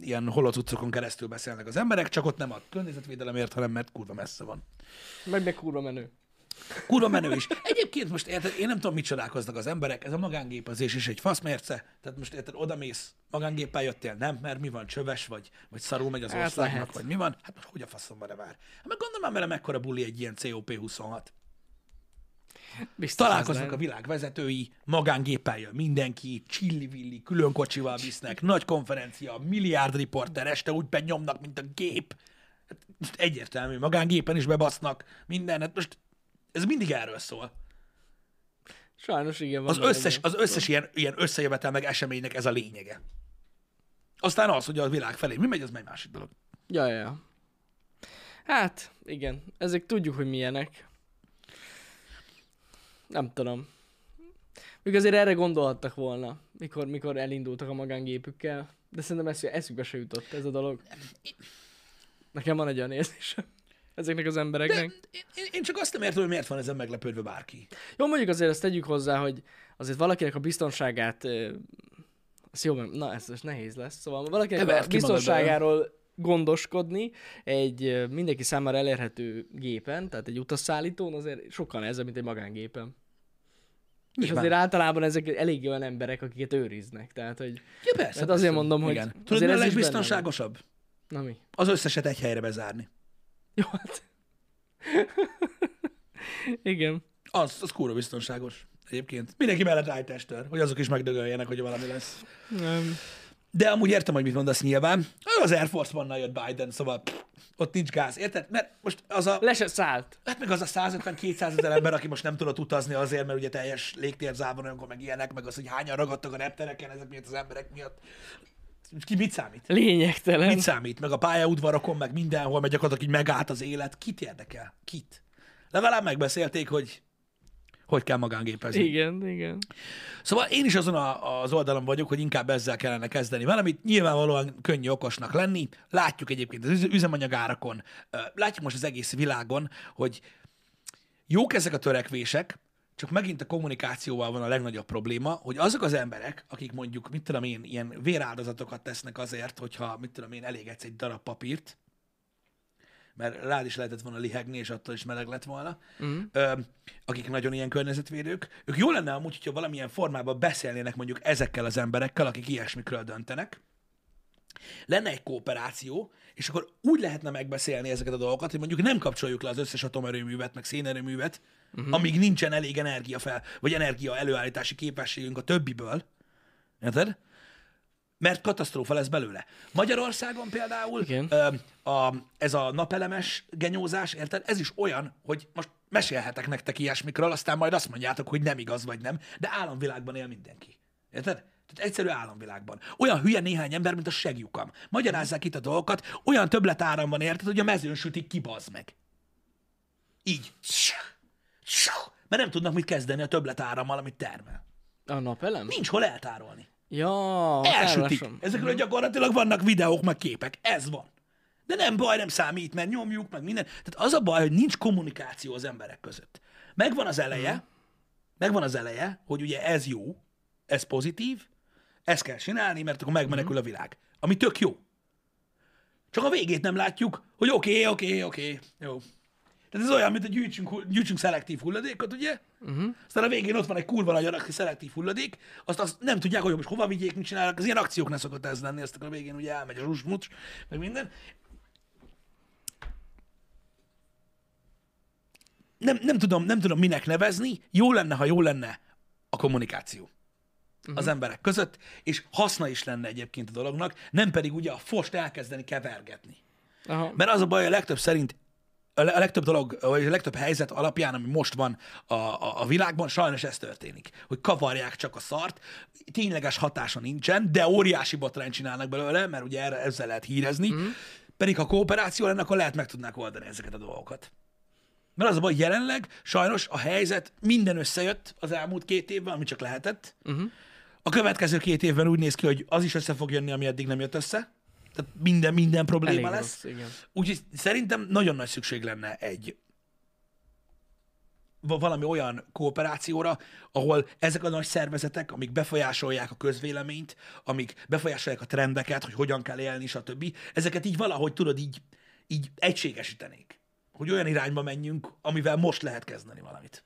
ilyen holocuccokon keresztül beszélnek az emberek, csak ott nem a környezetvédelemért, hanem mert kurva messze van. Meg meg kurva menő. Kurva menő is. Egyébként most érted, én nem tudom, mit csodálkoznak az emberek, ez a magángépezés is egy faszmérce. Tehát most érted, odamész, magángéppel jöttél, nem, mert mi van, csöves vagy, vagy szarul megy az Hát országnak, lehet. vagy mi van? Hát most hogy a faszom van vár? Hát meg gondolom már vele mekkora buli egy ilyen COP26. Biztos Találkoznak a világ vezetői, magángéppel jön mindenki, csillivilli, külön kocsival visznek, nagy konferencia, milliárd riporter, este úgy benyomnak, mint a gép. Hát most egyértelmű, magángépen is bebasznak minden, hát most ez mindig erről szól. Sajnos igen. van Az összes, az összes ilyen, ilyen összejövetel meg eseménynek ez a lényege. Aztán az, hogy a világ felé mi megy, az meg másik dolog. Ja, ja, ja. Hát, igen. Ezek tudjuk, hogy milyenek. Nem tudom. Még azért erre gondolhattak volna, mikor, mikor elindultak a magángépükkel. De szerintem esz- eszükbe se jutott ez a dolog. Nekem van egy olyan érzésem ezeknek az De embereknek. én, én- én csak azt nem értem, hogy miért van ezen meglepődve bárki. Jó, mondjuk azért ezt tegyük hozzá, hogy azért valakinek a biztonságát, ez jó, na ez most nehéz lesz, szóval valakinek a biztonságáról gondoskodni egy mindenki számára elérhető gépen, tehát egy utasszállítón azért sokkal nehezebb, mint egy magángépen. És Nyilván. azért általában ezek elég olyan emberek, akiket őriznek, tehát hogy... Ja, persze. Hát azért persze. mondom, hogy Igen. Tudod, mi a legbiztonságosabb? Na mi? Az összeset egy helyre bezárni. Jó, hát... Igen. Az, az kurva biztonságos. Egyébként. Mindenki mellett áll tester, hogy azok is megdögöljenek, hogy valami lesz. Nem. De amúgy értem, hogy mit mondasz nyilván. Az Air Force One-nal jött Biden, szóval pff, ott nincs gáz, érted? Mert most az a, Le se szállt. hát meg az a 150-200 ezer ember, aki most nem tudott utazni azért, mert ugye teljes légtérzában olyankor meg ilyenek, meg az, hogy hányan ragadtak a reptereken ezek miatt az emberek miatt. Ki mit számít? Lényegtelen. Mit számít? Meg a pályaudvarokon, meg mindenhol, meg gyakorlatilag így megállt az élet. Kit érdekel? Kit? Legalább megbeszélték, hogy hogy kell magángépezni. Igen, igen. Szóval én is azon a, az oldalon vagyok, hogy inkább ezzel kellene kezdeni valamit. Nyilvánvalóan könnyű okosnak lenni. Látjuk egyébként az üz- üzemanyagárakon, látjuk most az egész világon, hogy jók ezek a törekvések, csak megint a kommunikációval van a legnagyobb probléma, hogy azok az emberek, akik mondjuk, mit tudom én, ilyen véráldozatokat tesznek azért, hogyha, mit tudom én, elégetsz egy darab papírt, mert rád is lehetett volna lihegni, és attól is meleg lett volna, Mhm. ö, akik nagyon ilyen környezetvédők, ők jó lenne amúgy, hogyha valamilyen formában beszélnének mondjuk ezekkel az emberekkel, akik ilyesmikről döntenek, lenne egy kooperáció, és akkor úgy lehetne megbeszélni ezeket a dolgokat, hogy mondjuk nem kapcsoljuk le az összes atomerőművet, meg szénerőművet, uh-huh. amíg nincsen elég energia fel, vagy energia előállítási képességünk a többiből. Érted? Mert katasztrófa lesz belőle. Magyarországon például Igen. ö, a, ez a napelemes genyózás, érted? Ez is olyan, hogy most mesélhetek nektek ilyesmikről, aztán majd azt mondjátok, hogy nem igaz vagy nem, de államvilágban él mindenki. Érted? Tehát egyszerű államvilágban. Olyan hülye néhány ember, mint a segjukam. Magyarázzák itt a dolgokat, olyan többletáram van, érted, hogy a mezőn sütik ki, meg. Így. Mert nem tudnak mit kezdeni a többletárammal, amit termel. A napelem? Nincs hol eltárolni. Ja, Elsütik. Ezekről gyakorlatilag vannak videók, meg képek. Ez van. De nem baj, nem számít, mert nyomjuk, meg minden. Tehát az a baj, hogy nincs kommunikáció az emberek között. Megvan az eleje, megvan az eleje, hogy ugye ez jó, ez pozitív, ezt kell csinálni, mert akkor megmenekül a világ. Ami tök jó. Csak a végét nem látjuk, hogy oké, oké, oké, jó. Tehát ez olyan, mint hogy gyűjtsünk, gyűjtsünk szelektív hulladékot, ugye? Uh-huh. Aztán a végén ott van egy kurva nagy adag szelektív hulladék, azt, azt nem tudják, hogy most hova vigyék, mit csinálnak. Az ilyen akciók ne szokott ez lenni, azt akkor a végén ugye elmegy a zsuzsmucs, meg minden. Nem, nem, tudom, nem tudom minek nevezni, jó lenne, ha jó lenne a kommunikáció uh-huh. az emberek között, és haszna is lenne egyébként a dolognak, nem pedig ugye a fost elkezdeni kevergetni. Aha. Mert az a baj, a legtöbb szerint a le- a legtöbb dolog, vagy a legtöbb helyzet alapján, ami most van a, a, a világban, sajnos ez történik. Hogy kavarják csak a szart, tényleges hatása nincsen, de óriási botrányt csinálnak belőle, mert ugye erre, ezzel lehet hírezni, mm. pedig ha kooperáció lenne, akkor lehet meg tudnák oldani ezeket a dolgokat. Mert az a baj, jelenleg sajnos a helyzet minden összejött az elmúlt két évben, ami csak lehetett. Uh-huh. A következő két évben úgy néz ki, hogy az is össze fog jönni, ami eddig nem jött össze. Tehát minden, minden probléma Elég lesz. rossz, igen. Úgyhogy szerintem nagyon nagy szükség lenne egy va- valami olyan kooperációra, ahol ezek a nagy szervezetek, amik befolyásolják a közvéleményt, amik befolyásolják a trendeket, hogy hogyan kell élni, stb. Ezeket így valahogy tudod, így, így egységesítenék. Hogy olyan irányba menjünk, amivel most lehet kezdeni valamit.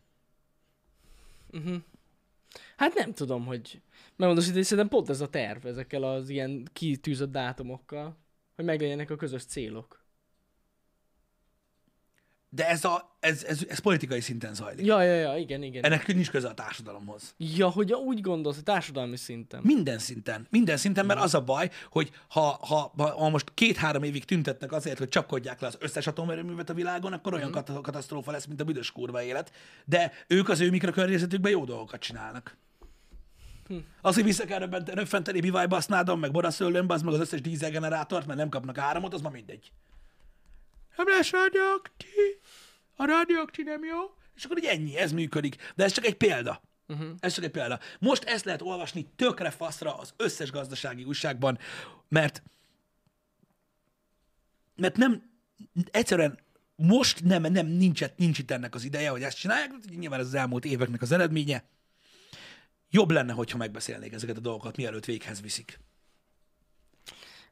Hát nem tudom, hogy... Megmondom, hogy szerintem pont ez a terv ezekkel az ilyen kitűzött dátumokkal, hogy meglegyenek a közös célok. De ez, a, ez, ez, ez politikai szinten zajlik. Ja, ja, ja, igen, igen. Ennek nincs köze a társadalomhoz. Ja, hogy úgy gondolsz, hogy társadalmi szinten. Minden szinten. Minden szinten, mert az a baj, hogy ha, ha, ha, most két-három évig tüntetnek azért, hogy csapkodják le az összes atomerőművet a világon, akkor olyan kat- katasztrófa lesz, mint a büdös kurva élet. De ők az ő mikrokörnyezetükben jó dolgokat csinálnak. Az, hogy vissza kell röffenteni bivájbasznádon, meg boraszőlőn, az meg az összes dízelgenerátort, mert nem kapnak áramot, az ma mindegy. Nem lesz radioaktív. A radioaktív nem jó. És akkor így ennyi, ez működik. De ez csak egy példa. Uh-huh. Ez csak egy példa. Most ezt lehet olvasni tökre faszra az összes gazdasági újságban, mert mert nem, egyszerűen most nem, nem nincs, nincs itt ennek az ideje, hogy ezt csinálják, nyilván ez az elmúlt éveknek az eredménye. Jobb lenne, hogyha megbeszélnék ezeket a dolgokat, mielőtt véghez viszik.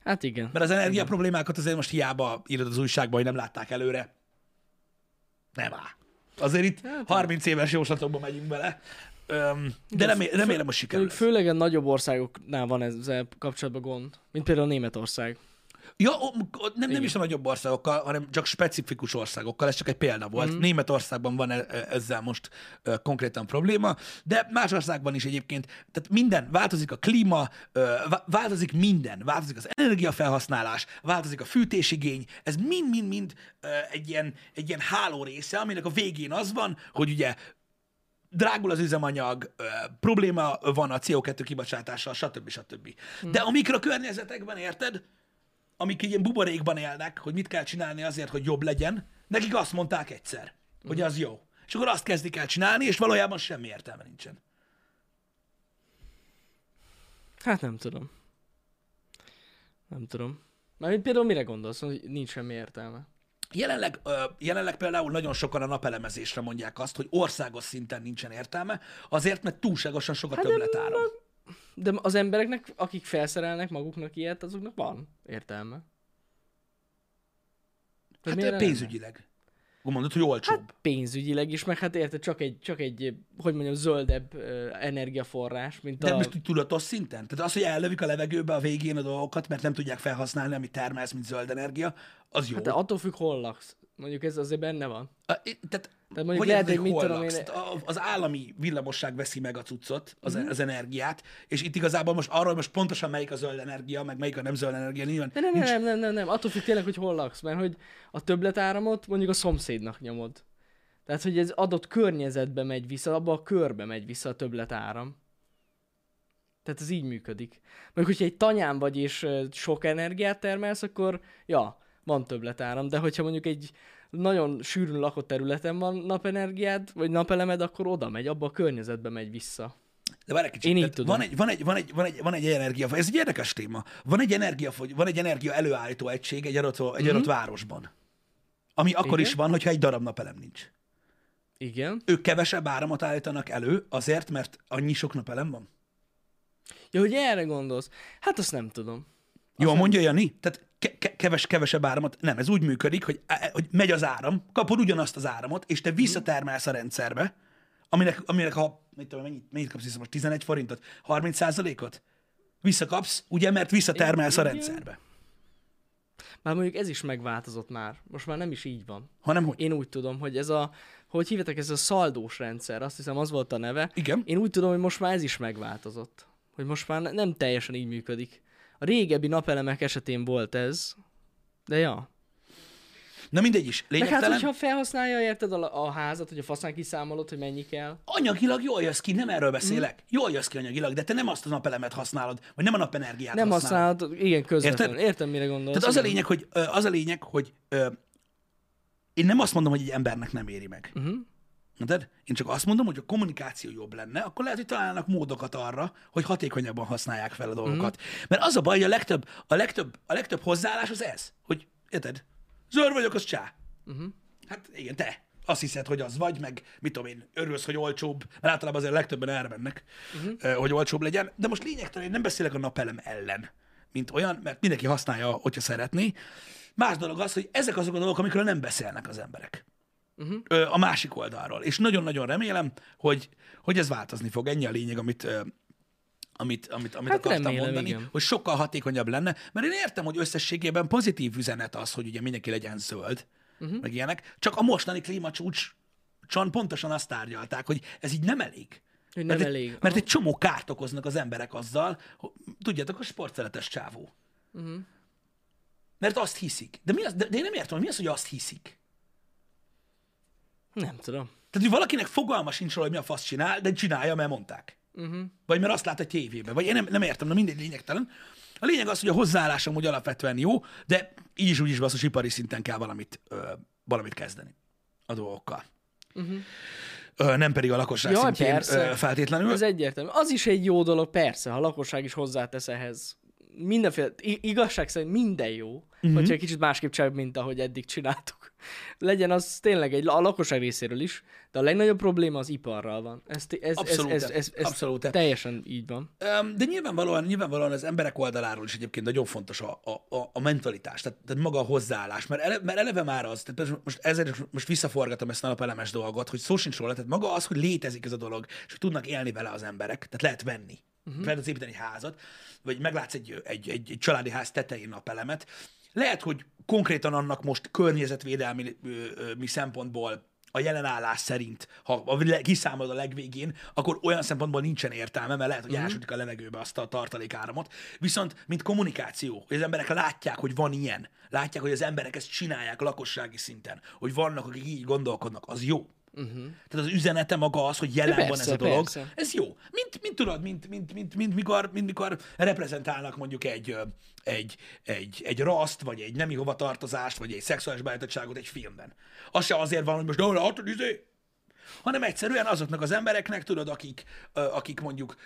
Hát igen. Mert az energia problémákat azért most hiába írod az újságban, hogy nem látták előre. Nem áll. Azért itt 30 éves jóslatokba megyünk bele. Öm, de remé- remélem, hogy sikerül. Főleg a nagyobb országoknál van ezzel kapcsolatban gond, mint például Németország. Ja, nem, nem is a nagyobb országokkal, hanem csak specifikus országokkal, ez csak egy példa volt. Mm. Németországban van e- e- ezzel most konkrétan probléma, de más országban is egyébként, tehát minden, változik a klíma, változik minden, változik az energiafelhasználás, változik a fűtésigény, ez mind-mind-mind egy ilyen, egy ilyen háló része, aminek a végén az van, hogy ugye drágul az üzemanyag, ö, probléma van a CO2 kibocsátással, stb. stb. De a mikrokörnyezetekben, érted, amik ilyen buborékban élnek, hogy mit kell csinálni azért, hogy jobb legyen, nekik azt mondták egyszer, hogy az jó. És akkor azt kezdik el csinálni, és valójában semmi értelme nincsen. Hát nem tudom. Nem tudom. Mert például mire gondolsz, hogy nincs semmi értelme? Jelenleg, ö, jelenleg például nagyon sokan a napelemezésre mondják azt, hogy országos szinten nincsen értelme, azért, mert túlságosan sok a hát többletáram. De az embereknek, akik felszerelnek maguknak ilyet, azoknak van értelme. De Hát lenne? pénzügyileg. Akkor mondod, hogy olcsóbb. Hát pénzügyileg is, meg hát érted, csak egy, csak egy, hogy mondjam, zöldebb energiaforrás, mint De a... most tudatos szinten? Tehát az, hogy ellövik a levegőbe a végén a dolgokat, mert nem tudják felhasználni, amit termelsz, mint zöld energia, az jó. Hát de attól függ, hol laksz. Mondjuk ez azért benne van. A, tehát, Tehát mondjuk hogy lehet, hogy mit tudom én- Az állami villamosság veszi meg a cuccot, az, az energiát, és itt igazából most arról, most pontosan melyik a zöld energia, meg melyik a nem zöld energia, nyilván Nem, nem, nem, nem, nem, nem, nem, attól függ tényleg, hogy hol laksz, mert hogy a többletáramot mondjuk a szomszédnak nyomod. Tehát, hogy ez adott környezetbe megy vissza, abba a körbe megy vissza a többletáram. Tehát ez így működik. Meg hogyha egy tanyán vagy és sok energiát termelsz, akkor ja, van többletáram, de hogyha mondjuk egy nagyon sűrűn lakott területen van napenergiád, vagy napelemed, akkor oda megy, abba a környezetbe megy vissza. De várj egy kicsit, Én így tudom. Van egy, van, egy, van, egy, van, egy, van egy energia, ez egy érdekes téma. Van egy energia, van egy energia előállító egység egy adott, egy adott városban. Ami akkor. Igen. is van, hogyha egy darab napelem nincs. Igen. Ők kevesebb áramot állítanak elő azért, mert annyi sok napelem van. Ja, hogy erre gondolsz? Hát azt nem tudom. Jó, mondja Jani? Tehát ke- ke- keves, kevesebb áramot. Nem, ez úgy működik, hogy, hogy megy az áram, kapod ugyanazt az áramot, és te visszatermelsz a rendszerbe, aminek, aminek ha, mit tudom, mennyit, mennyit kapsz vissza most, 11 forintot, 30 százalékot? Visszakapsz, ugye, mert visszatermelsz a rendszerbe. Már mondjuk ez is megváltozott már. Most már nem is így van. Hanem hogy? Én úgy tudom, hogy ez a, hogy hívjátok, ez a szaldós rendszer, azt hiszem az volt a neve. Igen. Én úgy tudom, hogy most már ez is megváltozott. Hogy most már ne- nem teljesen így működik. A régebbi napelemek esetén volt ez, de ja. Na mindegy is. Meg hát, Lényegtelen. hogyha felhasználja, érted a, a házat, hogy a faszán kiszámolod, hogy mennyi kell. Anyagilag jól jössz ki, nem erről beszélek. Mhm. Jól jössz ki anyagilag, de te nem azt a napelemet használod, vagy nem a napenergiát Nem használod. használod, igen, közvetlenül. Érted? Értem, mire gondolsz. Tehát az a lényeg, hogy, az a lényeg, hogy én nem azt mondom, hogy egy embernek nem éri meg. Mhm. Érted? Én csak azt mondom, hogy a kommunikáció jobb lenne, akkor lehet, hogy találnak módokat arra, hogy hatékonyabban használják fel a dolgokat. Mhm. Mert az a baj, hogy a legtöbb, a legtöbb, a legtöbb hozzáállás az ez, hogy érted? Zöld vagyok, az csá. Mhm. Hát igen, te. Azt hiszed, hogy az vagy, meg mit tudom én, örülsz, hogy olcsóbb, mert általában azért a legtöbben erre mennek, Mhm. uh-huh. hogy olcsóbb legyen. De most lényegtelen, én nem beszélek a napelem ellen, mint olyan, mert mindenki használja, hogyha szeretné. Más dolog az, hogy ezek azok a dolgok, amikről nem beszélnek az emberek. Uh-huh. A másik oldalról. És nagyon-nagyon remélem, hogy, hogy ez változni fog. Ennyi a lényeg, amit, amit, amit, amit Hát akartam remélem, mondani, igen. hogy sokkal hatékonyabb lenne, mert én értem, hogy összességében pozitív üzenet az, hogy ugye mindenki legyen zöld, uh-huh. meg ilyenek, csak a mostani klímacsúcson pontosan azt tárgyalták, hogy ez így nem elég. Hogy nem mert elég. Egy, mert egy csomó kárt okoznak az emberek azzal, hogy, tudjátok, a sportszeletes csávó. Mhm. Mert azt hiszik. De, mi az, de, de én nem értem, hogy mi az, hogy azt hiszik. Nem tudom. Tehát, hogy valakinek fogalma sincs róla, hogy mi a fasz csinál, de csinálja, mert mondták. Uh-huh. Vagy mert azt lát a tévében. Vagy én nem, nem értem, na mindegy lényegtelen. A lényeg az, hogy a hozzáállásom úgy alapvetően jó, de így is úgy is basszus ipari szinten kell valamit, ö, valamit kezdeni a dolgokkal. Uh-huh. Ö, nem pedig a lakosság Jaj, szintjén persze. ö, feltétlenül. Ez egyértelmű. Az is egy jó dolog, persze, ha a lakosság is hozzátesz ehhez. Mindenféle, igazság szerint minden jó, uh-huh. hogyha egy kicsit másképp csináljuk, mint ahogy eddig csináltuk. Legyen az tényleg egy, a lakosság részéről is, de a legnagyobb probléma az iparral van. Ez, ez, Abszolút, ez, ez, ez, ez abszolút. teljesen így van. De nyilvánvalóan, nyilvánvalóan az emberek oldaláról is egyébként nagyon fontos a, a, a, a mentalitás, tehát, tehát maga a hozzáállás, mert, ele, mert eleve már az, tehát most ezért most visszaforgatom ezt a napelemes dolgot, hogy szó sincs róla, tehát maga az, hogy létezik ez a dolog, és hogy tudnak élni vele az emberek, tehát lehet venni. Uh-huh. Lehet az építeni házat, vagy meglátsz egy, egy, egy, egy családi ház tetején napelemet. Lehet, hogy konkrétan annak most környezetvédelmi ö, ö, mi szempontból a jelenállás szerint, ha kiszámolod a legvégén, akkor olyan szempontból nincsen értelme, mert lehet, hogy uh-huh. elsütik a levegőbe azt a tartalékáramot. Viszont, mint kommunikáció, hogy az emberek látják, hogy van ilyen, látják, hogy az emberek ezt csinálják lakossági szinten, hogy vannak, akik így gondolkodnak, az jó. Uh-huh. Tehát az üzenete maga az, hogy jelen Persze, van ez a dolog. persze. Ez jó. Mint, mint tudod, mint, mint, mint, mint, mikor, mint mikor reprezentálnak mondjuk egy, egy, egy, egy raszt, vagy egy nemi hovatartozást, vagy egy szexuális beállítottságot egy filmben. Az se azért van, hogy most, de látod, izé, hanem egyszerűen azoknak az embereknek, tudod, akik, akik mondjuk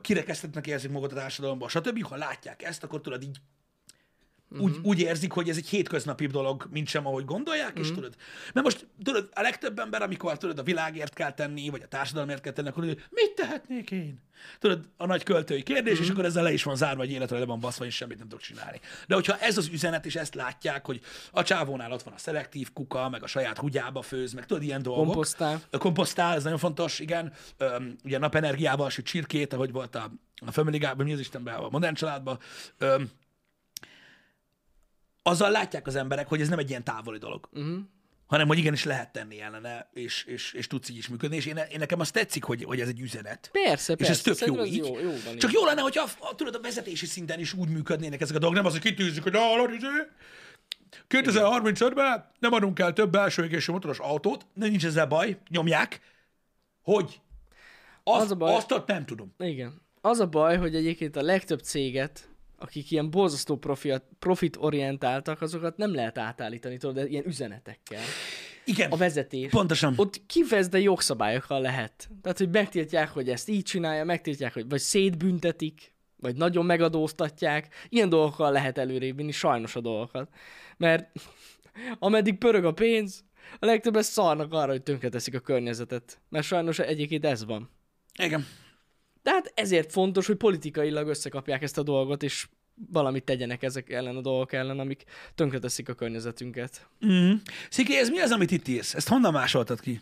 kirekesztetnek érzik magukat a társadalomban, stb., ha látják ezt, akkor tudod így úgy, úgy érzik, hogy ez egy hétköznapi dolog, mint sem, ahogy gondolják, és tudod. Mert most, tudod, a legtöbb ember, amikor tudod, a világért kell tenni, vagy a társadalomért kell tenni, akkor tudod, mit tehetnék én? Tudod, a nagy költői kérdés, és akkor ezzel le is van zárva, hogy életre le van baszva, és semmit nem tudok csinálni. De hogyha ez az üzenet, és ezt látják, hogy a csávónál ott van a szelektív kuka, meg a saját húgyába főz, meg tudod, ilyen dolgok. Komposztál. Komposztál, ez nagyon fontos, igen. Öm, ugye napenergiával süt csirkét, ahogy volt a, a Family Guy-ban, mi az Istenben, a modern családban. Öm, azzal látják az emberek, hogy ez nem egy ilyen távoli dolog. Uh-huh. Hanem, hogy igenis lehet tenni ellene, és, és, és tudsz így is működni, és én, én nekem azt tetszik, hogy, hogy ez egy üzenet. Persze, És persze. ez tök jó így. Jó, jó van Csak jó lenne, hogyha a, tudod, a vezetési szinten is úgy működnének ezek a dolgok, nem az, hogy kitűzik, hogy hallod, izé, 2035-ben nem adunk el több belső égésű motoros autót, de nincs ezzel baj, nyomják, hogy azt, Az a baj- azt nem tudom. Igen. Az a baj, hogy egyébként a legtöbb céget, akik ilyen borzasztó profit, profit orientáltak, azokat nem lehet átállítani, tudod, de ilyen üzenetekkel. Igen, A vezetés. pontosan. Ott kifejezde jogszabályokkal lehet. Tehát, hogy megtiltják, hogy ezt így csinálja, megtiltják, hogy vagy szétbüntetik, vagy nagyon megadóztatják. Ilyen dolgokkal lehet előrébb vinni, sajnos a dolgokat. Mert ameddig pörög a pénz, a legtöbbet szarnak arra, hogy tönkreteszik a környezetet. Mert sajnos egyébként ez van. Igen. Tehát ezért fontos, hogy politikailag összekapják ezt a dolgot, és valamit tegyenek ezek ellen a dolgok ellen, amik tönkreteszik a környezetünket. Mm. Sziki, ez mi az, amit itt írsz? Ezt honnan másoltad ki?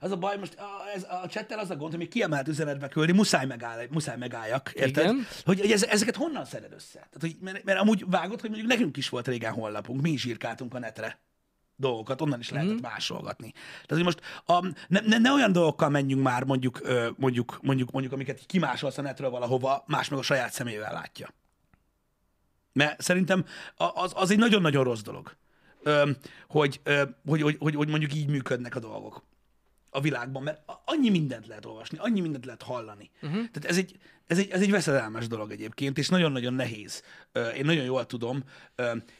Az a baj, most a, ez, a csettel az a gond, hogy még kiemelt üzenetbe küldi, muszáj, megáll, muszáj megálljak, érted? Igen. Hogy, hogy ez, ezeket honnan szeded össze? Tehát, hogy, mert, mert amúgy vágod, hogy mondjuk nekünk is volt régen honlapunk, mi is írkáltunk a netre dolgokat, onnan is lehetett mm. másolgatni. Tehát, hogy most a, ne, ne, ne, olyan dolgokkal menjünk már, mondjuk, mondjuk, mondjuk, mondjuk amiket kimásolsz a netről valahova, más meg a saját szemével látja. Mert szerintem az, az egy nagyon-nagyon rossz dolog, hogy, hogy, hogy, hogy, hogy mondjuk így működnek a dolgok a világban, mert annyi mindent lehet olvasni, annyi mindent lehet hallani. Uh-huh. Tehát ez egy, ez, egy, ez egy veszedelmes dolog egyébként, és nagyon-nagyon nehéz. Én nagyon jól tudom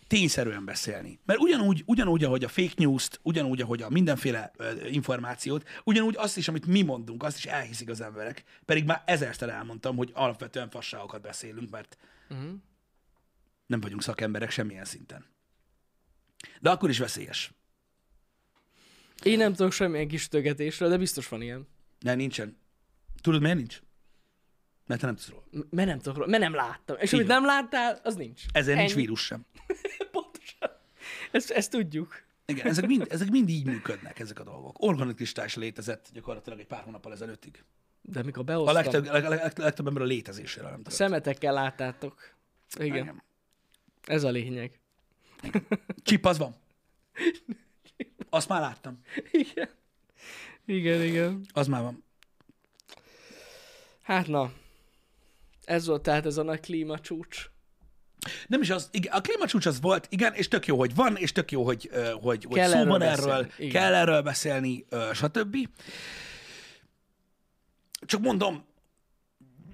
tényszerűen beszélni. Mert ugyanúgy, ugyanúgy, ahogy a fake news-t, ugyanúgy, ahogy a mindenféle információt, ugyanúgy azt is, amit mi mondunk, azt is elhiszik az emberek. Pedig már ezerszer elmondtam, hogy alapvetően fasságokat beszélünk, mert Uh-huh. nem vagyunk szakemberek semmilyen szinten. De akkor is veszélyes. Én nem tudok semmilyen kis tögetésről, de biztos van ilyen. Ne, nincsen. Tudod, miért nincs? Mert te nem tudsz róla. M- Mert nem tudok róla, mert nem láttam. És Így amit van. nem láttál, az nincs. Ezért nincs Ennyi. vírus sem. Pontosan. Ezt, ezt tudjuk. Igen, ezek mind, ezek mind így működnek, ezek a dolgok. Organiklista is létezett gyakorlatilag egy pár hónappal ezelőttig. De mikor A behoztam, legtöbb, leg, leg, leg, legtöbb ember a létezéséről nem tudott. szemetekkel láttátok. Igen, Igen. ez a lényeg. Csip az van. Azt már láttam. Igen. Igen, igen. Az már van. Hát na, ez volt tehát ez a nagy klímacsúcs. Nem is az, igen, a klímacsúcs az volt, igen, és tök jó, hogy van, és tök jó, hogy, hogy, hogy Kell szó erről van erről, igen. kell erről beszélni, stb. Csak mondom,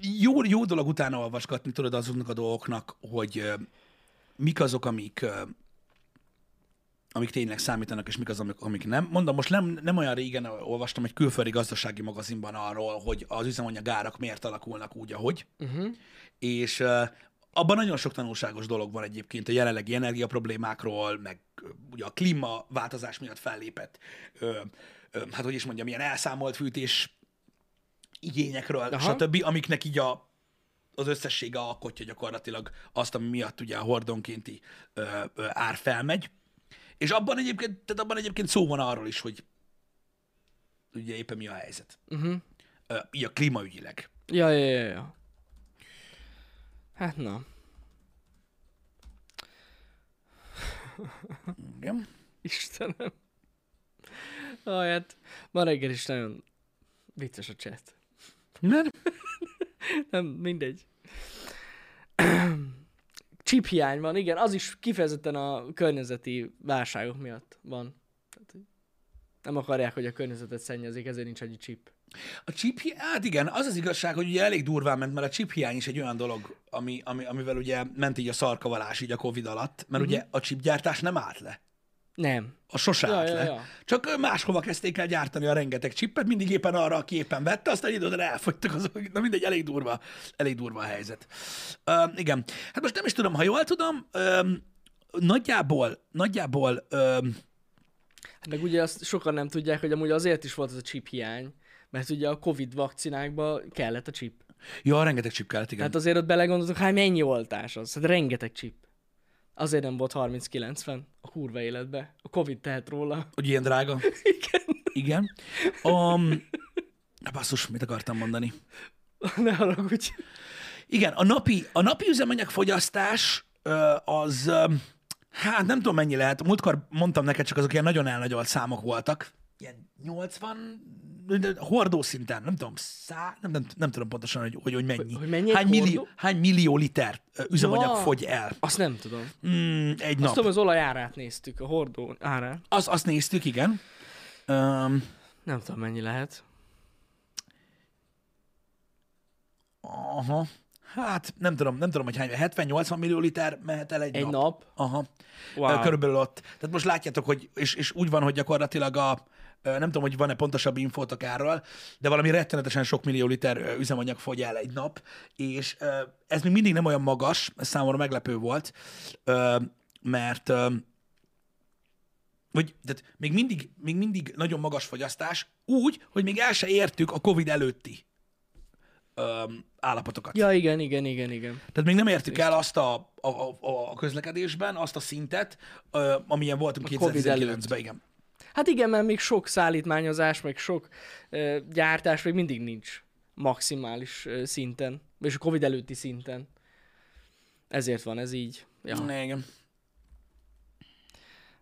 jó, jó dolog utána olvasgatni, tudod, azoknak a dolgoknak, hogy mik azok, amik, amik tényleg számítanak, és mik az, amik, amik nem. Mondom, most nem, nem olyan régen olvastam egy külföldi gazdasági magazinban arról, hogy az üzemanyag árak miért alakulnak úgy, ahogy Uh-huh. és uh, abban nagyon sok tanulságos dolog van egyébként a jelenlegi energiaproblémákról, meg ö, ugye a klímaváltozás miatt fellépett, ö, ö, hát hogy is mondjam, ilyen elszámolt fűtés igényekről, Aha. stb., amiknek így a, az összessége alkotja gyakorlatilag azt, ami miatt ugye a hordonkénti ö, ö, ár felmegy. És abban egyébként, tehát abban egyébként szó van arról is, hogy ugye éppen mi a helyzet. Uh-huh. Ö, így a klímaügyileg. Ja, ja, ja, ja. Hát na, Igen. Istenem. Ah, hát ma reggel is nagyon vicces a chat. Nem? Nem, mindegy. Chip hiány van, igen, az is kifejezetten a környezeti válságok miatt van. Tehát, Nem akarják, hogy a környezetet szennyezik, ezért nincs egy chip. A chip, hi- hát igen, az az igazság, hogy ugye elég durván ment, mert a chip hiány is egy olyan dolog, ami, ami, amivel ugye ment így a szarkavalás így a Covid alatt, mert uh-huh. ugye a chipgyártás nem állt le. Nem. A sose Ja, állt ja, le. ja. Csak máshova kezdték el gyártani a rengeteg csippet, mindig éppen arra, aki éppen vette, aztán időre elfogytak azok. Na mindegy, elég durva, elég durva a helyzet. Ö, igen. Hát most nem is tudom, ha jól tudom, ö, nagyjából, nagyjából Hát meg ugye azt sokan nem tudják, hogy amúgy azért is volt ez a chip hiány, mert ugye a Covid vakcinákba kellett a chip. ja, rengeteg chip kellett, igen. Tehát azért ott belegondoltok, hát mennyi oltás az? Hát rengeteg chip. Azért nem volt 30-90 a kurva életbe. A Covid tehet róla. Hogy ilyen drága. Igen. Igen. Um, basszus, mit akartam mondani? ne haragudj. Igen, a napi, a napi üzemanyagfogyasztás ö, az, hát nem tudom mennyi lehet. Múltkor mondtam neked, csak azok ilyen nagyon elnagyolt számok voltak. Ilyen 80 de hordó szinten, nem tudom, szá, nem, nem, nem tudom pontosan, hogy, hogy, hogy mennyi. hogy mennyi hány, millió, hordó? hány millió liter üzemanyag Ja. fogy el Azt nem tudom. mm, egy Azt nap. tudom, az olaj árát néztük, a hordó árát. Az, azt néztük, igen. Um, Nem tudom, mennyi lehet. aha. Hát nem tudom, nem tudom, hogy hány, 70-80 millió liter mehet el egy, Egy nap. nap? Aha. Wow. Körülbelül ott. Tehát most látjátok, hogy, és, és úgy van, hogy gyakorlatilag a, nem tudom, hogy van-e pontosabb infótok erről, de valami rettenetesen sok millió liter üzemanyag fogy el egy nap, és ez még mindig nem olyan magas, ez számomra meglepő volt, mert vagy, tehát még mindig, még mindig nagyon magas fogyasztás, úgy, hogy még el se értük a Covid előtti állapotokat. Ja, igen, igen, igen, igen. Tehát még nem értük el azt a, a, a, a közlekedésben, azt a szintet, ö, amilyen voltunk A Covid 2019-ben, igen. Hát igen, mert még sok szállítmányozás, meg sok ö, gyártás még mindig nincs maximális ö, szinten, és a Covid előtti szinten. Ezért van ez így. Ja. Ja. Igen.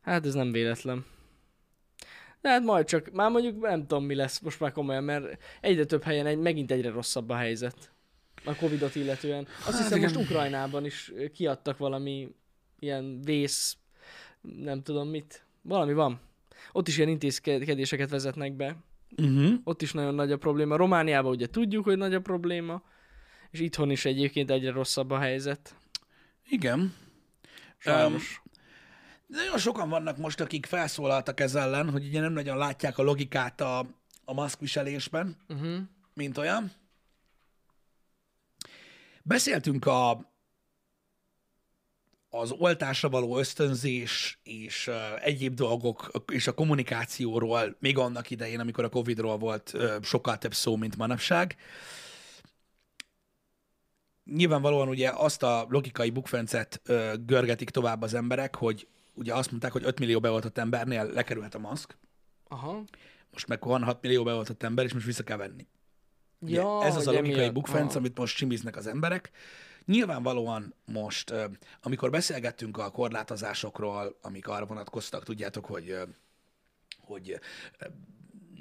Hát ez nem véletlen. De hát majd csak, már mondjuk nem tudom mi lesz most már komolyan, mert egyre több helyen egy, megint egyre rosszabb a helyzet. A Covidot illetően. Azt Hát hiszem igen. most Ukrajnában is kiadtak valami ilyen vész, nem tudom mit. Valami van. Ott is ilyen intézkedéseket vezetnek be. Uh-huh. Ott is nagyon nagy a probléma. Romániában ugye tudjuk, hogy nagy a probléma, és itthon is egyébként egyre rosszabb a helyzet. Igen. Sajnos. Nagyon sokan vannak most, akik felszólaltak ez ellen, hogy ugye nem nagyon látják a logikát a, a maszkviselésben, Uh-huh. mint olyan. Beszéltünk a, az oltásra való ösztönzés és uh, egyéb dolgok és a kommunikációról még annak idején, amikor a Covidról volt uh, sokkal több szó, mint manapság. Nyilvánvalóan ugye azt a logikai bukfencet uh, görgetik tovább az emberek, hogy ugye azt mondták, hogy 5 millió beoltott embernél lekerülhet a maszk, Aha. most meg van 6 millió beoltott ember, és most vissza kell venni. Ugye, Ja, ez az a logikai bukfenc, amit most simiznek az emberek. Nyilvánvalóan most, amikor beszélgettünk a korlátozásokról, amik arra vonatkoztak, tudjátok, hogy, hogy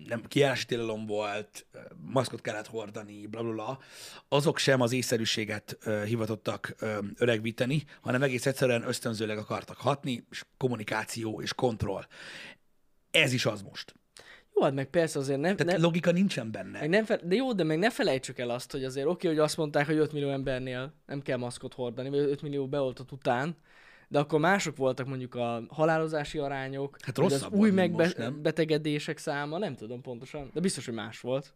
nem kijárási tilalom volt, maszkot kellett hordani, bla, azok sem az észszerűséget hivatottak öregvíteni, hanem egész egyszerűen ösztönzőleg akartak hatni, és kommunikáció és kontroll. Ez is az most. Jó, hát meg persze azért nem, Tehát nem, logika nincsen benne. meg nem fe, de jó, de meg ne felejtsük el azt, hogy azért oké, hogy azt mondták, hogy 5 millió embernél nem kell maszkot hordani, vagy 5 millió beoltott után, de akkor mások voltak mondjuk a halálozási arányok, Hát az új megbetegedések száma, nem tudom pontosan, de biztos, hogy más volt.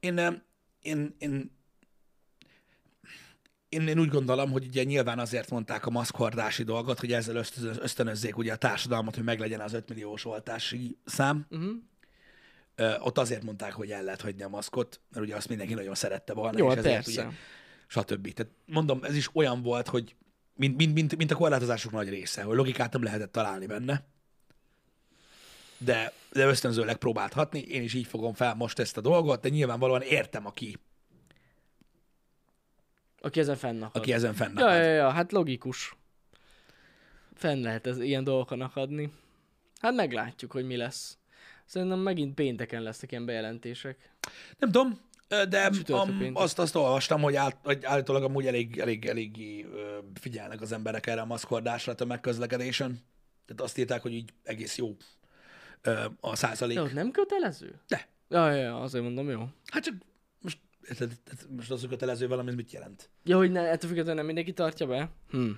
Én, em, én, én, én, én úgy gondolom, hogy ugye nyilván azért mondták a maszkhordási dolgot, hogy ezzel ösztönöz- ösztönözzék ugye a társadalmat, hogy meglegyen az 5 milliós oltási szám. Uh-huh. Ott azért mondták, hogy el lehet hagyni a maszkot, mert ugye azt mindenki nagyon szerette volna, Jó, és hát ezért persze. ugye, stb. Tehát mondom, ez is olyan volt, hogy mint, mint, mint, mint a korlátozások nagy része, hogy logikát nem lehetett találni benne, de, de ösztönzőleg próbált hatni, én is így fogom fel most ezt a dolgot, de nyilvánvalóan értem, aki, Aki ezen fennakad. aki ezen fennakad. Ja, ja, ja, hát logikus. Fenn lehet ez, ilyen dolgokon akadni. Hát meglátjuk, hogy mi lesz. Szerintem megint pénteken lesznek ilyen bejelentések. Nem tudom, de am, azt, azt olvastam, hogy, áll, hogy állítólag amúgy elég, elég, elég figyelnek az emberek erre a maszkordásra a tömegközlekedésen. Tehát azt írták, hogy így egész jó a százalék. De ott nem kötelező? De. Ja, ja, ja, azért mondom, jó. Hát csak most, most az, hogy kötelező valami, mit jelent? Ja, hogy ne, ettől függetlenül nem mindenki tartja be? Hm.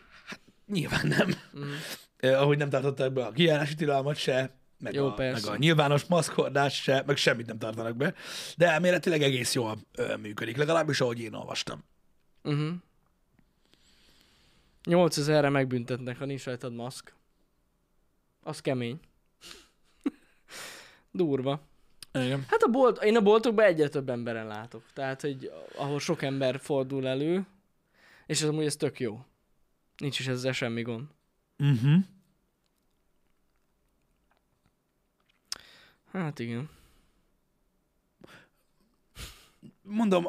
Nyilván nem. Mm. ahogy nem tartották be a kijárási tilalmat se, meg, Jó, a, meg persze. a nyilvános maszkordást se, meg semmit nem tartanak be. De elméletileg egész jól ö, működik, legalábbis ahogy én olvastam. Uh-huh. 8000-re megbüntetnek, ha nincs rajtad maszk. Az kemény. Durva. Igen. Hát a bolt, én a boltokban egyre több emberen látok. Tehát, hogy ahol sok ember fordul elő, és ez amúgy ez tök jó. Nincs is ezzel semmi gond. Uh-huh. Hát igen. Mondom,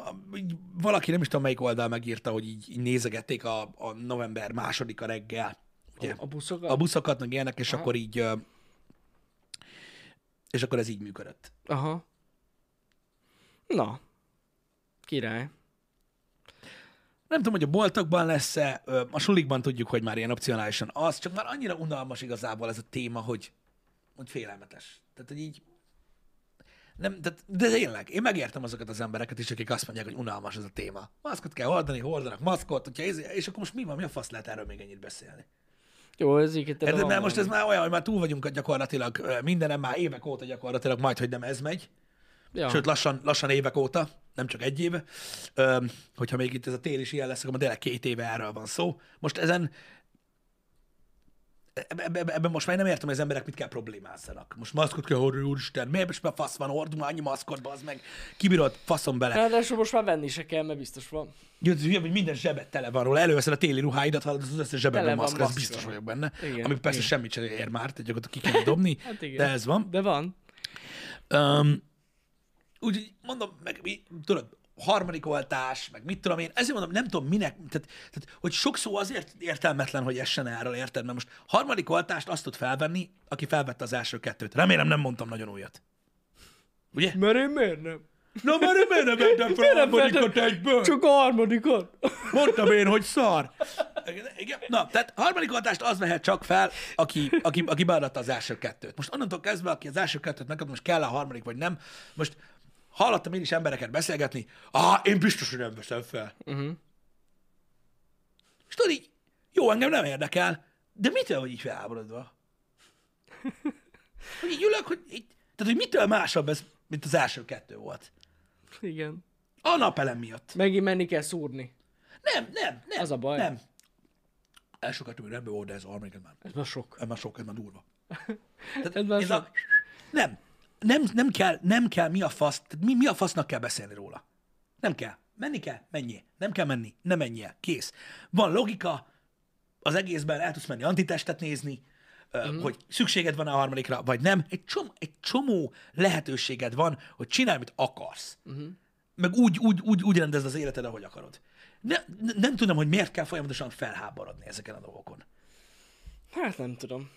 valaki nem is tudom melyik oldal megírta, hogy így, így nézegették a, a november másodika reggel. Ugye? A, a buszokat? a buszokat, meg ilyenek, és Aha. akkor így és akkor ez így működött. Aha. Na. Király. Nem tudom, hogy a boltokban lesz-e, a sulikban tudjuk, hogy már ilyen opcionálisan az, csak már annyira unalmas igazából ez a téma, hogy, hogy félelmetes. Tehát, hogy így nem, tehát, de tényleg, én megértem azokat az embereket is, akik azt mondják, hogy unalmas ez a téma. Maszkot kell hordani, hordanak maszkot, hogyha ez, és akkor most mi van, mi a fasz lehet erről még ennyit beszélni? Jó, ez így Érted, mert most ez már olyan, hogy már túl vagyunk gyakorlatilag ö, mindenem, már évek óta gyakorlatilag majd, hogy nem ez megy. Ja. Sőt, lassan, lassan évek óta, nem csak egy éve. Ö, hogyha még itt ez a tél is ilyen lesz, akkor már tényleg két éve erről van szó. Most ezen ebben ebbe, ebbe most már nem értem, hogy az emberek mit kell problémázzanak. Most maszkot kell hordani, úristen, miért most már fasz van, hordunk annyi maszkot, az meg kibírod, faszom bele. Ráadásul most már venni se kell, mert biztos van. Hülye, hogy minden zsebet tele van róla, előveszed a téli ruháidat, hallod, az összes zsebben Tele van van maszk, ez maszkra. biztos vagyok benne. Igen, ami persze igen. semmit sem ér már, tehát gyakorlatilag ki kell dobni, Hát igen. de ez van. De van. Um, úgyhogy mondom, meg mi, tudod, harmadik oltás, meg mit tudom én, ezért mondom, nem tudom minek, tehát, tehát hogy sok szó azért értelmetlen, hogy essen erről, érted? Mert most harmadik oltást azt tud felvenni, aki felvette az első kettőt. Remélem nem mondtam nagyon újat. Ugye? Mert én miért nem? Na, mert én miért nem vettem fel a harmadikat egyből? Csak a harmadikon. Mondtam én, hogy szar. Igen. Na, tehát harmadik oltást az vehet csak fel, aki, aki, aki beadatta az első kettőt. Most onnantól kezdve, aki az első kettőt megkapta, most kell a harmadik, vagy nem. Most hallottam én is embereket beszélgetni, ah, én biztos, hogy nem veszem fel. Uh-huh. És tudod így, jó, engem nem érdekel, de mitől vagy így felháborodva? Hogy így ülök, hogy így, tehát, hogy mitől másabb ez, mint az első kettő volt. Igen. A napelem miatt. Megint menni kell szúrni. Nem, nem, nem. Az a baj. Nem. Kettő még rendben volt, de ez a harmadik ez már, Ez már sok. ez már sok, ez már durva. Ez már Ez sok. a... Nem. Nem, nem, kell, nem kell mi a fasz, tehát mi, mi a fasznak kell beszélni róla. Nem kell. Menni kell, menjél. Nem kell menni, nem menjél. Kész. Van logika, az egészben el tudsz menni antitestet nézni, uh-huh. hogy szükséged van a harmadikra, vagy nem. Egy csomó, egy csomó lehetőséged van, hogy csinálj, amit akarsz. Uh-huh. Meg úgy, úgy, úgy, úgy rendezd az életed, ahogy akarod. Ne, ne, nem tudom, hogy miért kell folyamatosan felháborodni ezeken a dolgokon. Hát nem tudom.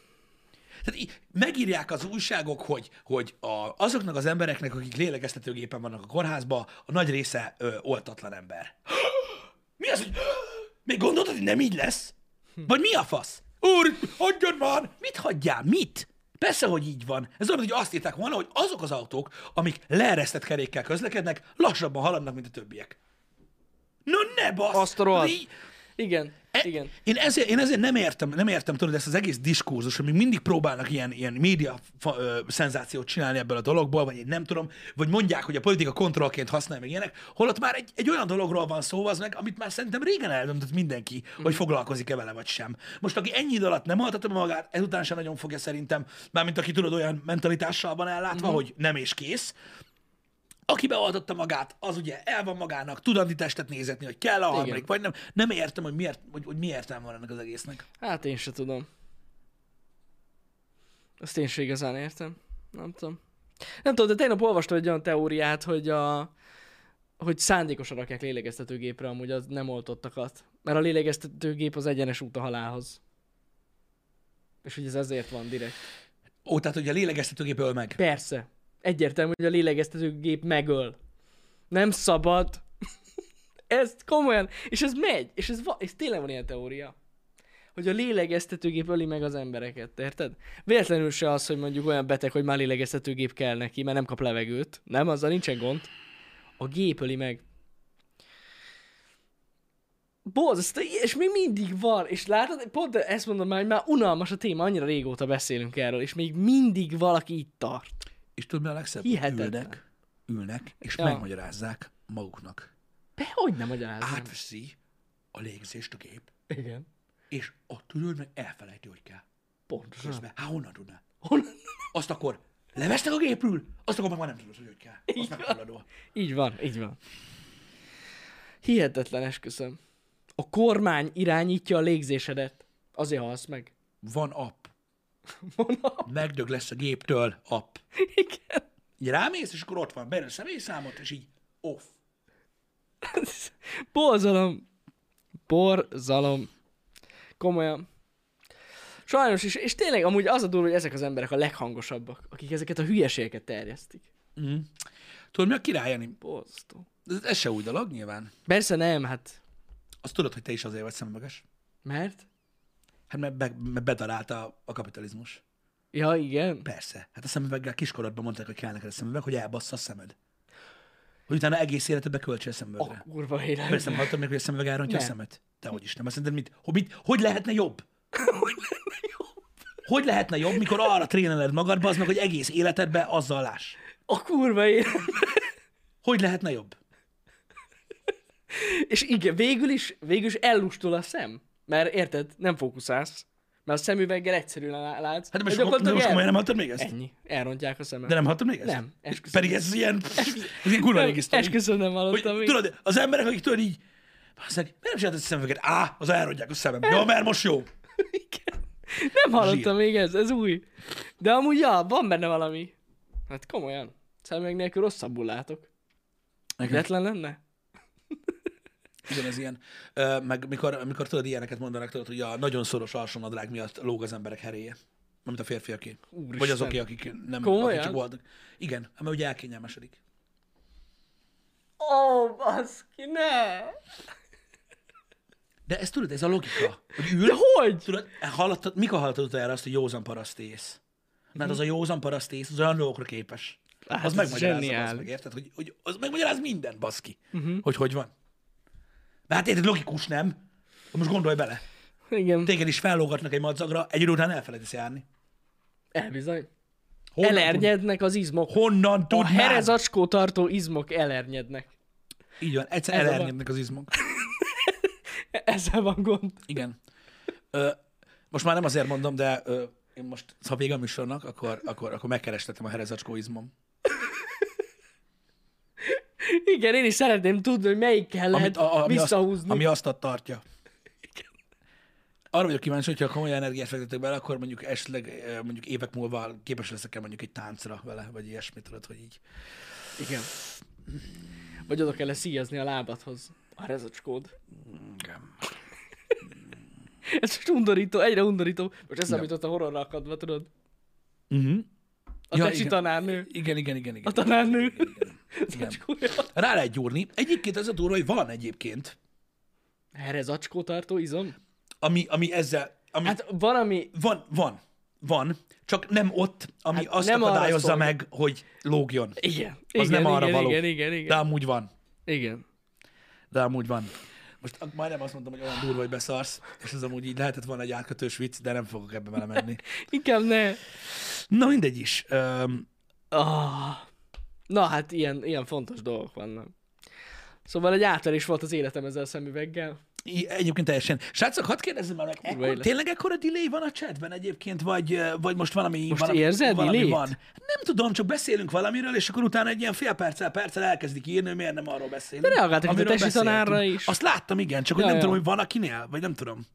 Tehát í- megírják az újságok, hogy, hogy a, azoknak az embereknek, akik lélegeztetőgépen vannak a kórházba, a nagy része ö, oltatlan ember. Mi az, hogy még gondoltad, hogy nem így lesz? Vagy mi a fasz? Úr, hagyjon már! Mit hagyjál? Mit? Persze, hogy így van. Ez olyan, hogy azt írták volna, hogy azok az autók, amik leeresztett kerékkel közlekednek, lassabban haladnak, mint a többiek. No ne basz! Azt a rohadt. Igen. E- Igen. Én ezért, én ezért nem értem, nem értem tudod ezt az egész diskurzus, hogy még mindig próbálnak ilyen, ilyen média fa, ö, szenzációt csinálni ebből a dologból, vagy én nem tudom, vagy mondják, hogy a politika kontrollként használja meg ilyenek, holott már egy, egy olyan dologról van szó, az meg, amit már szerintem régen eldöntött mindenki, mm. hogy foglalkozik-e vele, vagy sem. Most aki ennyi idő alatt nem altatta be magát, ezután sem nagyon fogja szerintem, mármint aki tudod, olyan mentalitással van ellátva, mm. hogy nem és kész, aki beoltotta magát, az ugye el van magának, tud antitestet nézetni, hogy kell a harmadik, vagy nem. Nem értem, hogy miért, hogy, hogy mi értelme van ennek az egésznek. Hát én se tudom. Azt én se igazán értem. Nem tudom. Nem tudom, de tegnap olvastam egy olyan teóriát, hogy a hogy szándékosan rakják lélegeztetőgépre amúgy az nem oltottakat. Mert a lélegeztetőgép az egyenes út a halálhoz. És hogy ez ezért van direkt. Ó, tehát, hogy a lélegeztetőgép öl meg. Persze. Egyértelmű, hogy a lélegeztetőgép megöl. Nem szabad. ez komolyan. És ez megy. És ez, va- és tényleg van ilyen teória. hogy a lélegeztetőgép öli meg az embereket, érted? Véletlenül se az, hogy mondjuk olyan beteg, hogy már lélegeztetőgép kell neki, mert nem kap levegőt. Nem, azzal nincsen gond. A gép öli meg. Borzasztó, és még mindig van, és látod, pont ezt mondom már, hogy már unalmas a téma, annyira régóta beszélünk erről, és még mindig valaki itt tart. És tudod, mi a legszebb? Hihetetlen. Ülnek, ülnek, és Ja. megmagyarázzák maguknak. De hogy nem magyarázom? Átveszi a légzést a gép, Igen. és ott tudod, meg elfelejti, hogy kell. Pontosan. Közben, hát honnan tudná? Honnan? Azt akkor levesztek a gépről, azt akkor meg már nem tudod, hogy hogy kell. Azt meghalladó. Így van, így van. Hihetetlen, esküszöm. A kormány irányítja a légzésedet. Azért halsz meg. Van app. Mondom. Megdög lesz a géptől app. Igen. Így rámész, és akkor ott van, a személyszámot, és így off. Borzalom. Borzalom. Komolyan. Sajnos is, és tényleg amúgy az a durva, hogy ezek az emberek a leghangosabbak, akik ezeket a hülyeségeket terjesztik. Mm. Tudod, mi a király, Jani? Borzasztó. Ez, ez se új dolog, nyilván. Persze nem, hát Azt tudod, hogy te is azért vagy szemüveges. mert? Hát mert, be, mert bedarálta a kapitalizmus. Ja, igen. Persze. Hát a szemüveggel kiskorodban mondták, hogy kell neked a szemüveg, hogy elbassza a szemed. Hogy utána egész életedbe költsél a A szemüvegre. kurva élet. Persze nem hallottam még, hogy a szemüveg elrontja a szemet? Te hogy is nem. Azt mit, hogy, mit, hogy lehetne jobb? Hogy lehetne jobb, mikor arra tréneled magadba, az meg, hogy egész életedbe azzal láss? A kurva élet. Hogy lehetne jobb? És igen, végül is, végül is ellustul a szem. Mert érted, nem fókuszálsz. Mert a szemüveggel egyszerűen lá- látsz. Hát de most, de most gyakorlatilag komolyan el- nem hallottad még ezt? Ennyi. Elrontják a szemem. De nem hallottad még ezt? Nem, esküszöm. Pedig ez ilyen, ez ilyen kurva régi sztori. Esküszöm, nem hallottam még. tudod, az emberek, akik tudod így, basszeg, miért nem csináltad a szemüveget? Á, az elrontják a szemem. Jó, mert most jó. Igen. Nem hallottam még ez, ez új. De amúgy, ja, van benne valami. Hát komolyan. Szemüveg nélkül rosszabbul látok. Véletlen lenne? Igen, ez ilyen. Ö, meg mikor, mikor tudod, ilyeneket mondanak, tudod, hogy a nagyon szoros alsónadrág miatt lóg az emberek heréje. Mint a férfiaké. Úristen. Vagy azoké, akik nem Komolyan? akik csak voltak. Igen, mert ugye elkényelmesedik. Ó, oh, baszki, ne! De ez tudod, ez a logika. Hogy ül, De hogy? tudod, hallottad, mikor hallottad utoljára azt, hogy józan parasztész? Hát az a józan parasztész, az olyan dolgokra képes. Hát az megmagyarázza, az meg, érted? Hogy, hogy az megmagyaráz minden, baszki. Uh-huh. Hogy hogy van. De hát érted, logikus nem? Most gondolj bele. Igen, Téged is fellógatnak egy madzagra, egy idő után elfelejtesz járni. elbizony. Honnan Elernyednek az izmok. tud- Honnan A tudnám? herezacskó tartó izmok elernyednek. Így van, egyszer Ez a baj. elernyednek az izmok. Ezzel van gond. Igen. Ö, most már nem azért mondom, de ö, én most, ha vége a műsornak, akkor, akkor, akkor megkerestetem a herezacskó izmom. Igen, én is szeretném tudni, hogy melyikkel lehet a, a, ami, azt, visszahúzni. ami azt tartja. Arra vagyok kíváncsi, hogyha komoly energiát fektetek bele, akkor mondjuk esetleg ö, mondjuk évek múlva képes leszek-e mondjuk egy táncra vele, vagy ilyesmit, tudod, hogy így. Igen. Vagy oda kell szíjazni a lábadhoz. A rezacskód. Igen. Ez most undorító, egyre undorító. Most eszembe jutott a horrorra akadva, tudod? Uh-huh. A Ja, tecsi igen. tanárnő. Igen, igen, igen, igen. A tanárnő. igen. Rá lehet gyúrni. Egyébként ez a durva, hogy van egyébként, Erre zacskó tartó izom? ami, ami ezzel, ami, Hát van, ami... Van, van, van, csak nem ott, ami Hát azt nem akadályozza meg, hogy lógjon. Igen. Az igen, nem arra igen, való. Igen, igen, igen. De amúgy van. Igen. De amúgy van. Most majdnem azt mondtam, hogy olyan durva, hogy beszarsz, és ez amúgy így lehetett volna egy átkötős vicc, de nem fogok ebbe vele menni. Inkább ne. Na mindegy is. Um. Na hát ilyen, ilyen fontos dolgok vannak. Szóval egy átverés volt az életem ezzel a szemüveggel. egyébként teljesen. Srácok, hadd kérdezzem már meg, ekkor, tényleg ekkora delay van a chatben egyébként, vagy, vagy most valami, Most valami, érzed valami delay-t? van? Nem tudom, csak beszélünk valamiről, és akkor utána egy ilyen fél perccel, perccel elkezdik írni, hogy miért nem arról beszélünk. De reagáltak a tesi tanárra is. Azt láttam, igen, csak hogy Ja, nem ja. tudom, hogy van akinél, vagy nem tudom.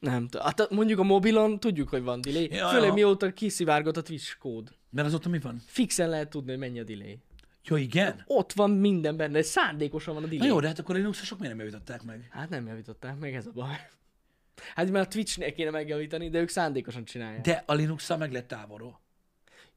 Nem tudom. Hát mondjuk a mobilon tudjuk, hogy van delay. Ja, Főleg ja. mióta kiszivárgott a Twitch kód. Mert azóta mi van? Fixen lehet tudni, hogy mennyi a delay. Jó, igen? Ott van minden benne, szándékosan van a delay. Na jó, de hát akkor a Linuxosok miért nem javították meg? Hát nem javították meg, ez a baj. Hát mert a Twitchnél kéne megjavítani, de ők szándékosan csinálják. De a linux meg lett távolról.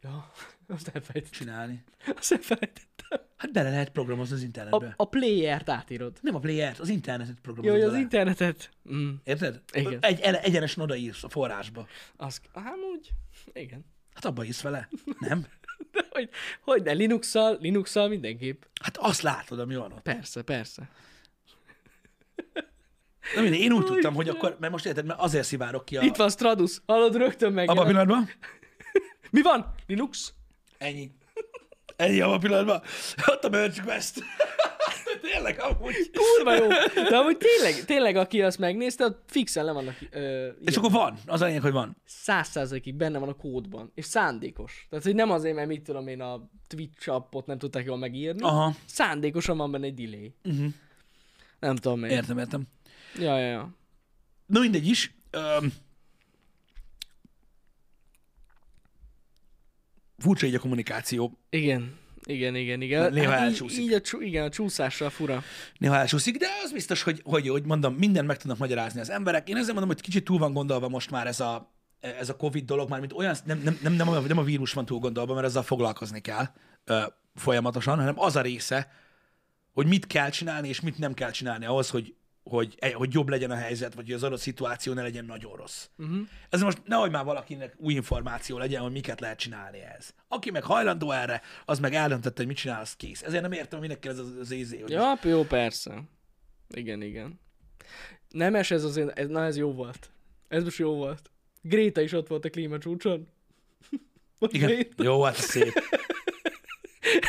Ja, azt elfelejtettem. csinálni. Azt elfelejtettem. Hát bele lehet programozni az internetbe. A, a player-t átírod. Nem a player az internetet Jó, programozod hogy az internetet. Mm, Érted? Igen. Egy, egyenesen odaírsz a forrásba. az, hát úgy, igen. Hát abba írsz vele. Nem? De hogy, hogy ne, Linux-szal, Linux-szal mindenképp. Hát azt látod, ami van ott. Persze, persze. Na mindegy, én úgy tudtam, hogy akkor, mert most érted, mert azért szivárok ki a... Itt van Stradus, hallod, rögtön meg. Abban a pillanatban? Mi van? Linux? Ennyi. Ennyi a pillanatban. Ott a Merge Quest. Tényleg, amúgy. Kurva jó. De amúgy tényleg, tényleg aki azt megnézte, ott fixen le vannak ö, És akkor van. Az a lényeg, hogy van. száz százalékig benne van a kódban, és szándékos. Tehát, hogy nem azért, mert mit tudom én, a Twitch appot nem tudták jól megírni, Aha. szándékosan van benne egy delay. Uh-huh. Nem tudom miért. Értem, értem. Ja, ja, ja. Na mindegy is. Öm, furcsa így a kommunikáció. Igen. Igen, igen, igen. Néha így, elcsúszik. így a, csú, igen, a csúszással fura. Néha elsúszik, de az biztos, hogy, hogy, hogy mondom, mindent meg tudnak magyarázni az emberek. Én ezzel mondom, hogy kicsit túl van gondolva most már ez a, ez a Covid dolog, már mint olyan, nem, nem, nem, nem, a, nem a vírus van túl gondolva, mert ezzel foglalkozni kell ö, folyamatosan, hanem az a része, hogy mit kell csinálni, és mit nem kell csinálni ahhoz, hogy, hogy, hogy jobb legyen a helyzet, vagy hogy az adott szituáció ne legyen nagyon rossz. Uh-huh. Ez most nehogy már valakinek új információ legyen, hogy miket lehet csinálni ez. Aki meg hajlandó erre, az meg eldöntette, hogy mit csinál, az kész. Ezért nem értem, minek kell ez az, az ézé, hogy Ja, jó, persze. Igen, igen. Nemes ez azért, ez, na ez jó volt. Ez most jó volt. Gréta is ott volt a klímacsúcson. Vagy Igen. Gréta. Jó, hát ez szép.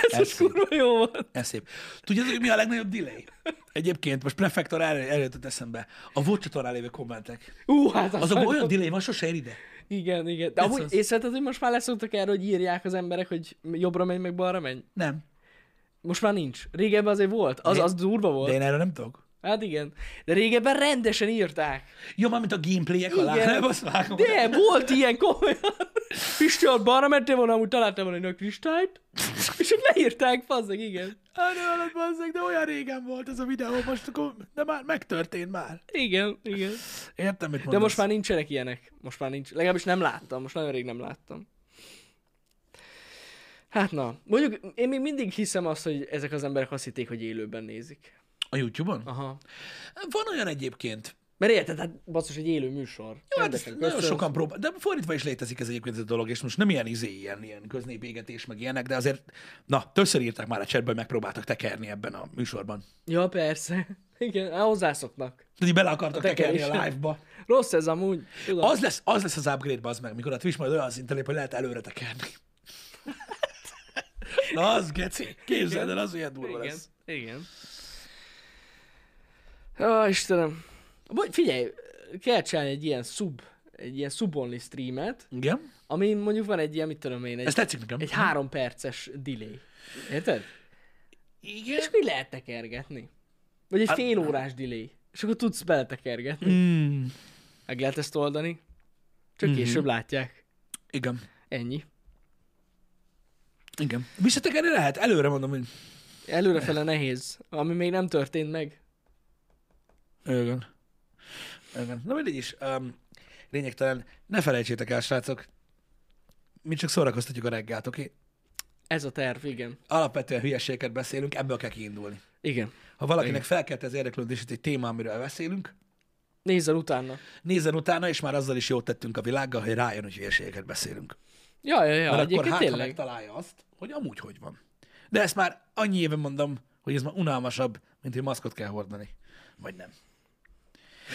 Ez, ez kurva jó volt. Ez szép. Tudjátok, hogy mi a legnagyobb delay? Egyébként, most prefektor erre előtt eszembe. A VOD csatornán lévő kommentek. Ú, hát az Azok olyan delay van, sose ér ide. Igen, igen. De amúgy az. észrevetted, hogy most már leszoktak erre, hogy írják az emberek, hogy jobbra menj, meg balra menj? Nem. Most már nincs. Régebben azért volt. Az, De- az durva volt. De én erről nem tudok. Hát igen. De régebben rendesen írták. Jó, már mint a gameplayek alá. Igen. Nem. De volt ilyen komolyan. Pisti, balra mentél volna, amúgy találtam volna egy kristályt. És ők leírták, fazzeg, igen. Alatt bazzeg, de olyan régen volt ez a videó, most akkor, de már megtörtént már. Igen, igen. Értem, mit mondasz. De most már nincsenek ilyenek. Most már nincs. Legalábbis nem láttam. Most nagyon rég nem láttam. Hát na. Mondjuk én még mindig hiszem azt, hogy ezek az emberek azt hitték, hogy élőben nézik. A YouTube-on? Aha. Van olyan egyébként. Mert érted, hát basszus, egy élő műsor. Jó, hát ezt nagyon sokan próbál, de fordítva is létezik ez egyébként ez a dolog, és most nem ilyen izé, ilyen, ilyen köznépégetés, meg ilyenek, de azért, na, többször írták már a chatben, hogy megpróbáltak tekerni ebben a műsorban. Ja, persze. Igen, hát hozzászoknak. Tehát bele akartak A tekerni a live-ba. Rossz ez amúgy. Tudom. Az lesz, az lesz az upgrade, az meg, mikor a Twitch majd olyan szinten lép, hogy lehet előre tekerni. Na, az geci. Képzeld el, az olyan durva Igen, lesz. igen. Ó, Istenem. Figyelj, kell csinálni egy ilyen sub, egy ilyen sub-only streamet, Igen. ami mondjuk van egy ilyen, mit tudom én, egy, Ez tetszik nekem. egy három perces delay. Érted? Igen. És mi lehet tekergetni? Vagy egy Hát- fél órás delay. És akkor tudsz beletekergetni. Mm, Meg lehet ezt oldani. Csak Mhm. később látják. igen. Ennyi. Igen. Visszatekerni lehet? Előre mondom, hogy... Előrefele nehéz, ami még nem történt meg. Igen. Igen. Na mindegy is. Um, lényegtelen. Ne felejtsétek el, srácok. Mi csak szórakoztatjuk a reggelt, oké? Okay? Ez a terv, igen. Alapvetően hülyeségeket beszélünk, ebből kell kiindulni. Igen. Ha valakinek felkelt az érdeklődését egy téma, amiről beszélünk, Nézzel utána. nézzen utána, és már azzal is jót tettünk a világgal, hogy rájön, hogy hülyeségeket beszélünk. Ja, ja, ja. Mert akkor hát, ha tényleg. megtalálja azt, hogy amúgy hogy van. De ezt már annyi éve mondom, hogy ez már unalmasabb, mint hogy maszkot kell hordani. Vagy nem.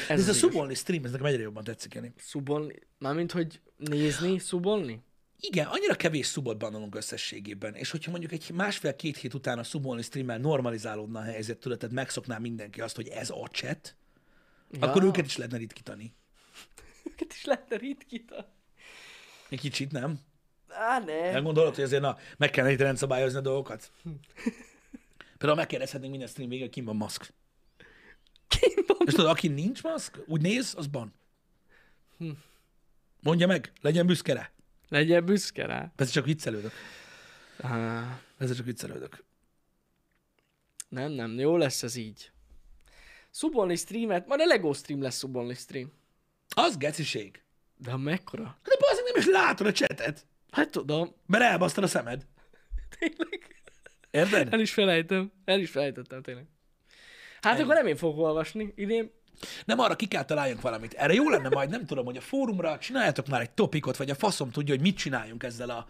Ez, ez a szubolni stream, ez nekem egyre jobban tetszik, Jani. Szubolni? Mármint, hogy nézni, szubolni? Igen, annyira kevés szubot bannolunk összességében, és hogyha mondjuk egy másfél-két hét után a szubolni streammel normalizálódna a helyzet, tudod, tehát megszokná mindenki azt, hogy ez a chat, ja. akkor őket is lehetne ritkítani. Őket is lehetne ritkítani. Egy kicsit, nem? Á, ne. Nem gondolod, hogy azért na, meg kellene itt rendszabályozni a dolgokat? Például megkérdezhetnénk minden stream végén, ki van maszk. Van? És tudod, aki nincs maszk, úgy néz, az ban. Mondja meg, legyen büszke rá. Legyen büszke rá. Persze csak viccelődök. Á, Persze csak viccelődök. nem, nem, jó lesz ez így. Szubolni streamet, majd a Lego stream lesz szubolni stream. Az geciség. De mekkora? De bazd, nem is látod a chatet. Hát tudom, Mert elbasztad a szemed. tényleg. Érted? El is felejtem. El is felejtettem tényleg. Hát akkor nem én fogok olvasni idén. Nem arra ki kell találjunk valamit. Erre jó lenne majd, nem tudom, hogy a fórumra csináljátok már egy topikot, vagy a faszom tudja, hogy mit csináljunk ezzel a,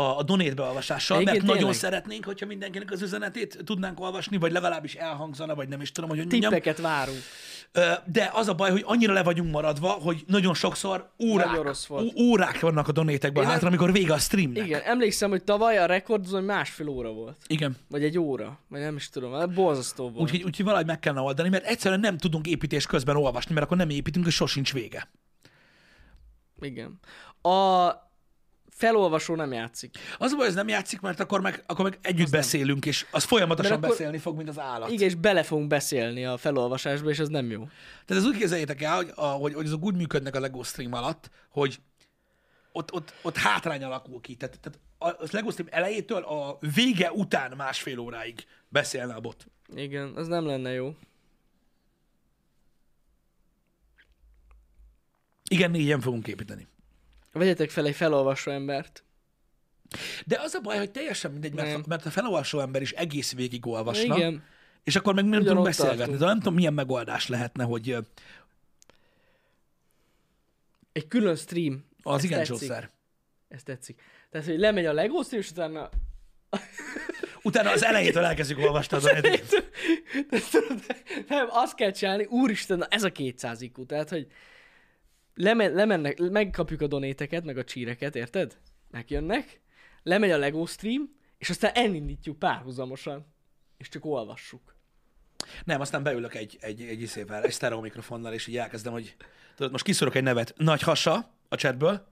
a, a donét beolvasással, mert Egyébként nagyon tényleg. szeretnénk, hogyha mindenkinek az üzenetét tudnánk olvasni, vagy legalábbis elhangzana, vagy nem is tudom, hogy mondjam. Tippeket várunk. De az a baj, hogy annyira le vagyunk maradva, hogy nagyon sokszor órák, Nagyon rossz volt. órák vannak a donétekben Én nem- hátra, amikor vége a streamnek. Igen, emlékszem, hogy tavaly a rekord az, hogy másfél óra volt. Igen. Vagy egy óra. Vagy nem is tudom. Hát borzasztó volt. Úgyhogy, úgyhogy valahogy meg kellene oldani, mert egyszerűen nem tudunk építés közben olvasni, mert akkor nem építünk, és sosincs vége. Igen. A felolvasó nem játszik. Az a baj, ez nem játszik, mert akkor meg, akkor meg együtt beszélünk, és az folyamatosan Mert akkor- beszélni fog, mint az állat. Igen, és bele fogunk beszélni a felolvasásba, és ez nem jó. Tehát ez úgy képzeljétek el, hogy, hogy, hogy azok úgy működnek a LEGO stream alatt, hogy ott, ott, ott hátrány alakul ki. Tehát, tehát a a LEGO stream elejétől a vége után másfél óráig beszélne a bot. Igen, az nem lenne jó. Igen, négyen fogunk építeni. Vegyetek fel egy felolvasó embert. De az a baj, hogy teljesen mindegy, Nem. mert, mert a felolvasó ember is egész végig olvasna, Igen. és akkor meg nem Ugyanott tudunk beszélgetni. tartunk. De nem tudom, milyen megoldás lehetne, hogy ö, Egy külön stream. az Ez igen tetszik. csószer. Ez tetszik. Tehát, hogy lemegy a LEGO stream, és utána... Utána az elejétől elkezdjük olvasni a donét. nem, azt kell csinálni, úristen, na ez a 200 IQ. Tehát, hogy leme, lemennek, megkapjuk a donéteket, meg a csíreket, érted? Megjönnek, lemegy a LEGO stream, és aztán elindítjuk párhuzamosan. És csak olvassuk. Nem, aztán beülök egy, egy, egy iszével, egy sztereó mikrofonnal, és így elkezdem, hogy tudod, most kiszorok egy nevet. Nagy hasa a chatből.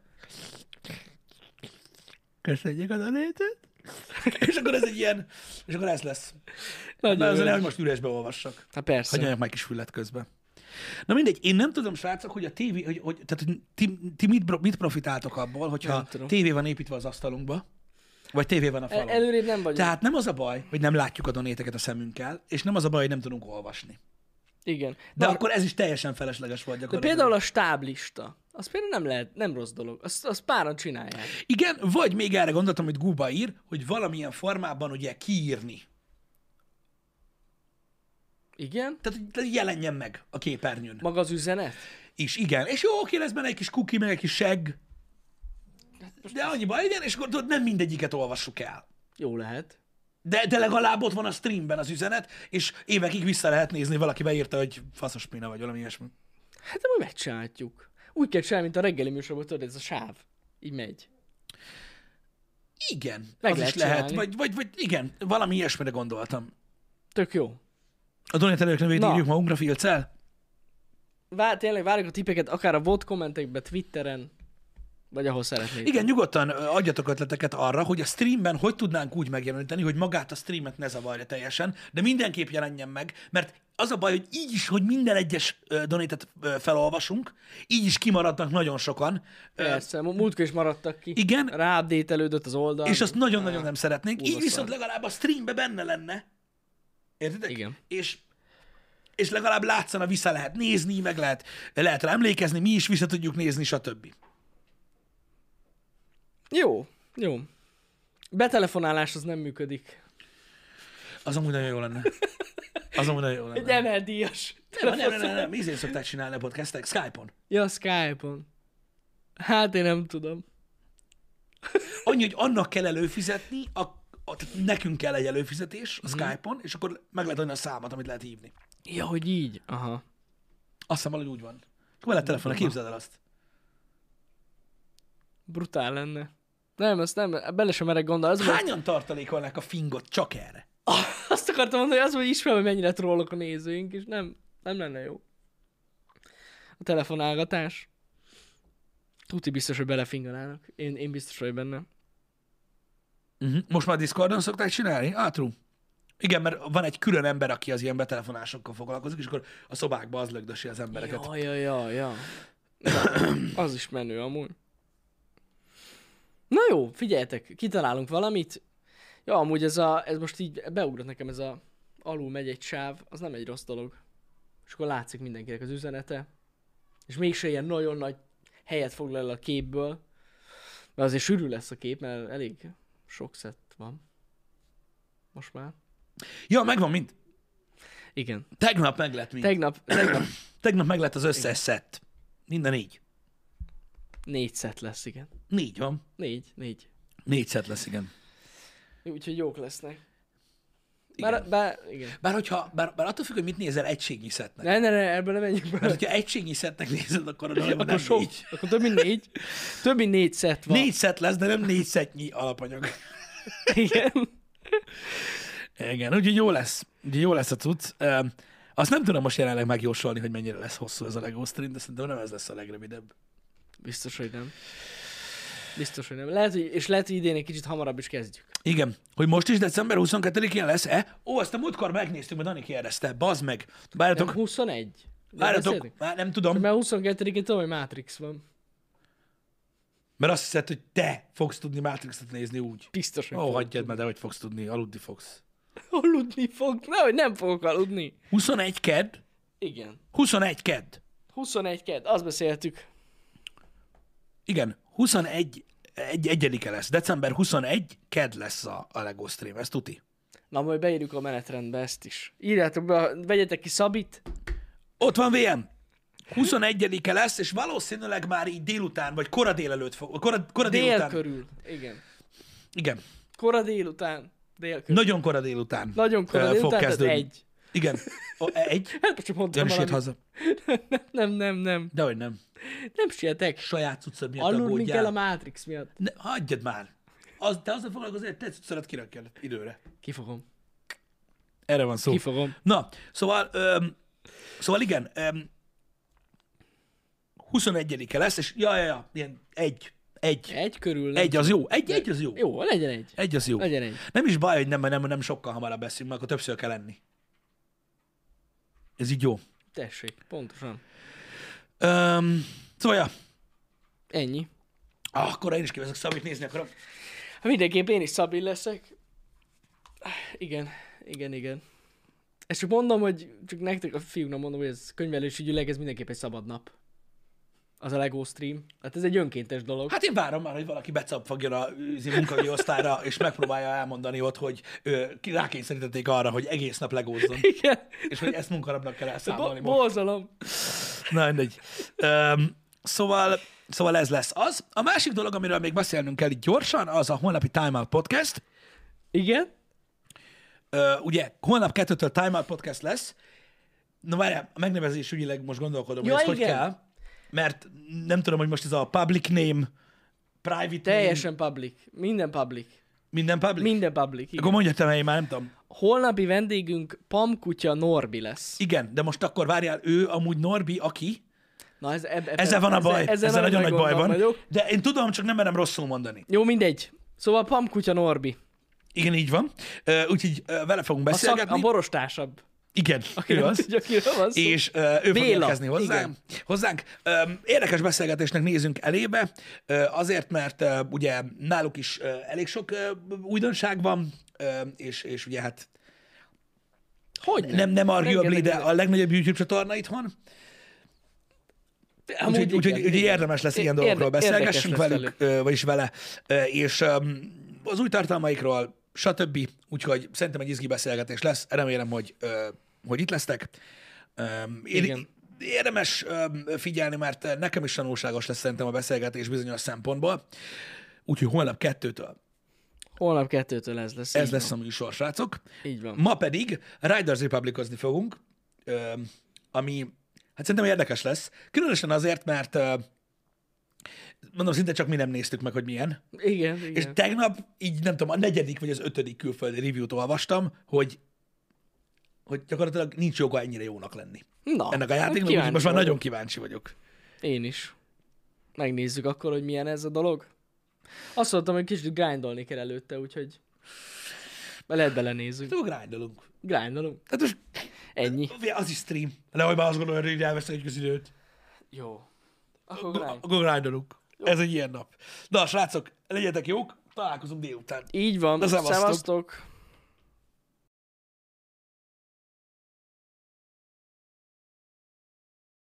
Köszönjük a donétet. és akkor ez egy ilyen, és akkor ez lesz. Nagyon Mert az jó. nem, hogy most üresbe olvassak. Hát persze. Hagyjanak meg kis füllet közben. Na mindegy, én nem tudom, srácok, hogy a tévé, hogy, hogy tehát hogy ti, ti mit, mit profitáltok abból, hogyha tévé van építve az asztalunkba, vagy tévé van a falon. El, előrébb nem vagyunk. Tehát nem az a baj, hogy nem látjuk a donéteket a szemünkkel, és nem az a baj, hogy nem tudunk olvasni. Igen. De Na, akkor ez is teljesen felesleges volt de gyakorlatilag. például a stáblista. Az például nem lehet, nem rossz dolog. Azt, azt páran csinálják. Igen, vagy még erre gondoltam, hogy Guba ír, hogy valamilyen formában ugye kiírni. Igen? Tehát, hogy jelenjen meg a képernyőn Maga az üzenet? is. Igen. És jó, oké, lesz benne egy kis kuki, meg egy kis segg. De annyi baj, igen, és akkor tudod, nem mindegyiket olvassuk el. Jó lehet. De, de legalább ott van a streamben az üzenet, és évekig vissza lehet nézni, valaki beírta, hogy faszos pina, vagy valami ilyesmi. Hát de majd megcsináljuk. Úgy kell csinálni, mint a reggeli műsorban, tudod, ez a sáv. Így megy. Igen, Meg az lehet is lehet. csinálni. Vagy, vagy, vagy igen, valami ilyesmire gondoltam. Tök jó. A Donét elők nevét Na. írjuk magunkra, filccel? Vár, tényleg várjuk a tippeket akár a bot kommentekbe, Twitteren, vagy ahol szeretnék. Igen, nyugodtan adjatok ötleteket arra, hogy a streamben hogy tudnánk úgy megjeleníteni, hogy magát a streamet ne zavarja teljesen, de mindenképp jelenjen meg, mert az a baj, hogy így is, hogy minden egyes donétet felolvasunk, így is kimaradnak nagyon sokan, Persze, múltkor is maradtak ki. Igen. Ráupdatelődött az oldal. és azt nagyon-nagyon nem szeretnénk, így viszont legalább a streambe benne lenne. Értitek? Igen. És, és legalább látszana, vissza lehet nézni, meg lehet, lehet rá emlékezni, mi is vissza tudjuk nézni, stb. Jó, jó. Betelefonálás az nem működik. Az amúgy nagyon jó lenne. Az amúgy nagyon jó lenne. Egy ML díjas. Nem, nem, nem, nem, nem. Ízén szokták csinálni a podcastek, Skype-on. Ja, Skype-on. Hát én nem tudom. Annyi, hogy annak kell előfizetni, a, nekünk kell egy előfizetés a Skype-on, és akkor meg lehet adni a számot, amit lehet hívni. Ja, hogy így. Aha. Azt hiszem, valahogy úgy van. Akkor lehet telefonra, képzeld el azt. Brutál lenne. Nem, ezt nem, bele sem merek gondolni. Az, Hányan tartalékolnak a fingot csak erre? azt akartam mondani, hogy az, hogy ismerem, hogy mennyire trollok a nézőink, és nem, nem lenne jó. A telefonálgatás. Tuti biztos, hogy belefinganának. Én, én biztos vagy benne. Uh-huh. Most már Discordon szokták csinálni? Ah, true. Igen, mert van egy külön ember, aki az ilyen betelefonásokkal foglalkozik, és akkor a szobákba az lögdösi az embereket. Ja, ja, ja, ja. Az is menő amúgy. Na jó, figyeljetek, kitalálunk valamit. Ja, amúgy ez, a, ez most így beugrott nekem ez a alul megy egy sáv, az nem egy rossz dolog. És akkor látszik mindenkinek az üzenete. És mégse ilyen nagyon nagy helyet foglal el a képből. Mert azért sűrű lesz a kép, mert elég sok szett van. Most már. Ja, megvan mind. Igen. Tegnap meg lett mind. Tegnap, tegnap Tegnap meg lett az összes szett. Minden négy. négy szett lesz, igen. Négy van. Négy, négy. Négy szett lesz, igen. Úgyhogy jók lesznek. Igen. Bár, bár, igen. Bár, hogyha, bár, bár attól függ, hogy mit nézel egységnyi szettnek. Ne, ne, ne, ebből nem menjünk Mert hogyha egységnyi szettnek nézed, akkor a Akkor nem sok, négy. akkor több mint négy. Több mint négy szett van. Négy szett lesz, de nem négy szettnyi alapanyag. Igen. Igen, úgyhogy jó lesz. Úgyhogy jó lesz a cucc. Azt nem tudom most jelenleg megjósolni, hogy mennyire lesz hosszú ez a LEGO stream, de szerintem nem ez lesz a legrövidebb. Biztos, hogy nem. Biztos, hogy nem. Lehet, hogy, és lehet, hogy idén egy kicsit hamarabb is kezdjük. Igen, hogy most is december 22-én lesz-e? Ó, azt a múltkor megnéztük, mert Dani kérdezte. Bazd meg. Nem, Várjatok, 21. De várjatok, már nem tudom, Mert 22-én tudom, hogy Matrix van. mert azt hiszed, hogy te fogsz tudni Matrix-et nézni úgy. Biztos, hogy Ó, fogok hagyjad már, de hogy fogsz tudni, aludni fogsz. Aludni fog. Nehogy nem fogok aludni. 21 kedd, Igen. 21 kedd. 21 kedd, azt beszéltük. Igen, 21 egy, egyedike lesz. December 21 kedd lesz a, a LEGO stream, ez tuti. Na, majd beírjuk a menetrendbe ezt is. Írjátok be, vegyetek ki Szabit. Ott van VM. 21-e lesz, és valószínűleg már így délután, vagy kora délelőtt fog, kora, kora Dél délután. körül. Igen. Igen, Kora délután. Dél körül. nagyon kora délután. Nagyon kora délután, fog kezdődni. egy. Igen. O, egy? Hát most csak mondtam Nem valamit. haza. Nem, nem, nem. Dehogy nem. Nem sietek. Saját cuccod miatt Aludni kell a Matrix miatt. Ne, hagyjad már. Az, te azzal foglalkozol, hogy te cuccodat kirakjad időre. Kifogom. Erre van szó. Kifogom. Na, szóval, öm, szóval igen, öm, 21-e lesz, és ja, ja, ja, ilyen egy, egy, Egy körül. nem egy az jó, egy, egy az jó. Jó, legyen egy. Egy az jó. Legyen egy. Nem is baj, hogy nem, nem, nem sokkal hamarabb beszélünk, mert akkor többször kell lenni. Ez így jó. Tessék, pontosan. Öm, szóval, ja, Ennyi. ah, akkor én is kivezek Szabit nézni akarom. Hát mindenképp én is Szabin leszek. Igen, igen, igen. Ezt csak mondom, hogy csak nektek a fiúknak mondom, hogy ez könyvelős ügyileg, ez mindenképp egy szabad nap. Az a LEGO stream. Hát ez egy önkéntes dolog. Hát én várom már, hogy valaki becapfagjon a üzi munkai osztályra, és megpróbálja elmondani ott, hogy ö, rákényszerítették arra, hogy egész nap legózzon, Igen. és hogy ezt munkanapnak kell elszámolni Bo- borzalom. Na, mindegy. Um, szóval, szóval ez lesz az. A másik dolog, amiről még beszélnünk kell itt gyorsan, az a holnapi Time Out Podcast. Igen? Ö, ugye holnap kettőtől Time Out Podcast lesz. Na várjál, a megnevezés ügyileg most gondolkodom, Ja, hogy ez igen. hogy kell. Mert nem tudom, hogy most ez a public name, private name, Teljesen public. Minden public. minden public. Minden public. Igen. Akkor mondja te, mert én már nem tudom. Holnapi vendégünk Pamkutya Norbi lesz. Igen, de most akkor várjál, ő amúgy Norbi, aki, Na ez, eb, eb, ezzel van a baj, ezzel, ezzel nagyon nagy baj van, Vagyok. de én tudom, csak nem merem rosszul mondani. Jó, mindegy. Szóval Pamkutya Norbi. Igen, így van. Úgyhogy vele fogunk A, szak, beszélgetni. a borostársabb. Igen, Aki ő nem az. tudja, kiről van szó. És ö, ő fog Béla, érkezni hozzánk. hozzánk. Érdekes beszélgetésnek nézünk elébe, azért, mert ugye náluk is elég sok újdonság van, és, és ugye hát Hogy nem, nem arguably, de a legnagyobb YouTube csatorna itthon. Úgyhogy, igen, úgyhogy igen. érdemes lesz ilyen dolgokról beszélgessünk velük, ö, vagyis vele, és az új tartalmaikról, stb. Úgyhogy szerintem egy izgi beszélgetés lesz. Remélem, hogy, hogy itt lesztek. Igen. Érdemes figyelni, mert nekem is tanulságos lesz szerintem a beszélgetés bizonyos szempontból. Úgyhogy holnap kettőtől Holnap kettőtől ez lesz. ez lesz a műsor, srácok. Van. Így van. Ma pedig Riders Republicozni fogunk, ami hát szerintem érdekes lesz. Különösen azért, mert mondom, szinte csak mi nem néztük meg, hogy milyen. Igen, És igen. tegnap így nem tudom, a negyedik vagy az ötödik külföldi review-t olvastam, hogy hogy gyakorlatilag nincs joga ennyire jónak lenni. Na, Ennek a hát játéknak, úgyhogy most már nagyon kíváncsi vagyok. Én is. Megnézzük akkor, hogy milyen ez a dolog. Azt mondtam, hogy kicsit grindolni kell előtte, úgyhogy be lehet belenézzünk. Szóval grindolunk. Grindolunk. Hát most Ennyi. az is stream. Nehogy már azt gondolod, hogy elvesztek az időt. Jó. Akkor grind. Akkor grindolunk. Ez egy ilyen nap. Na, srácok, legyetek jók, találkozunk délután. Így van. Szevasztok. Szevasztok.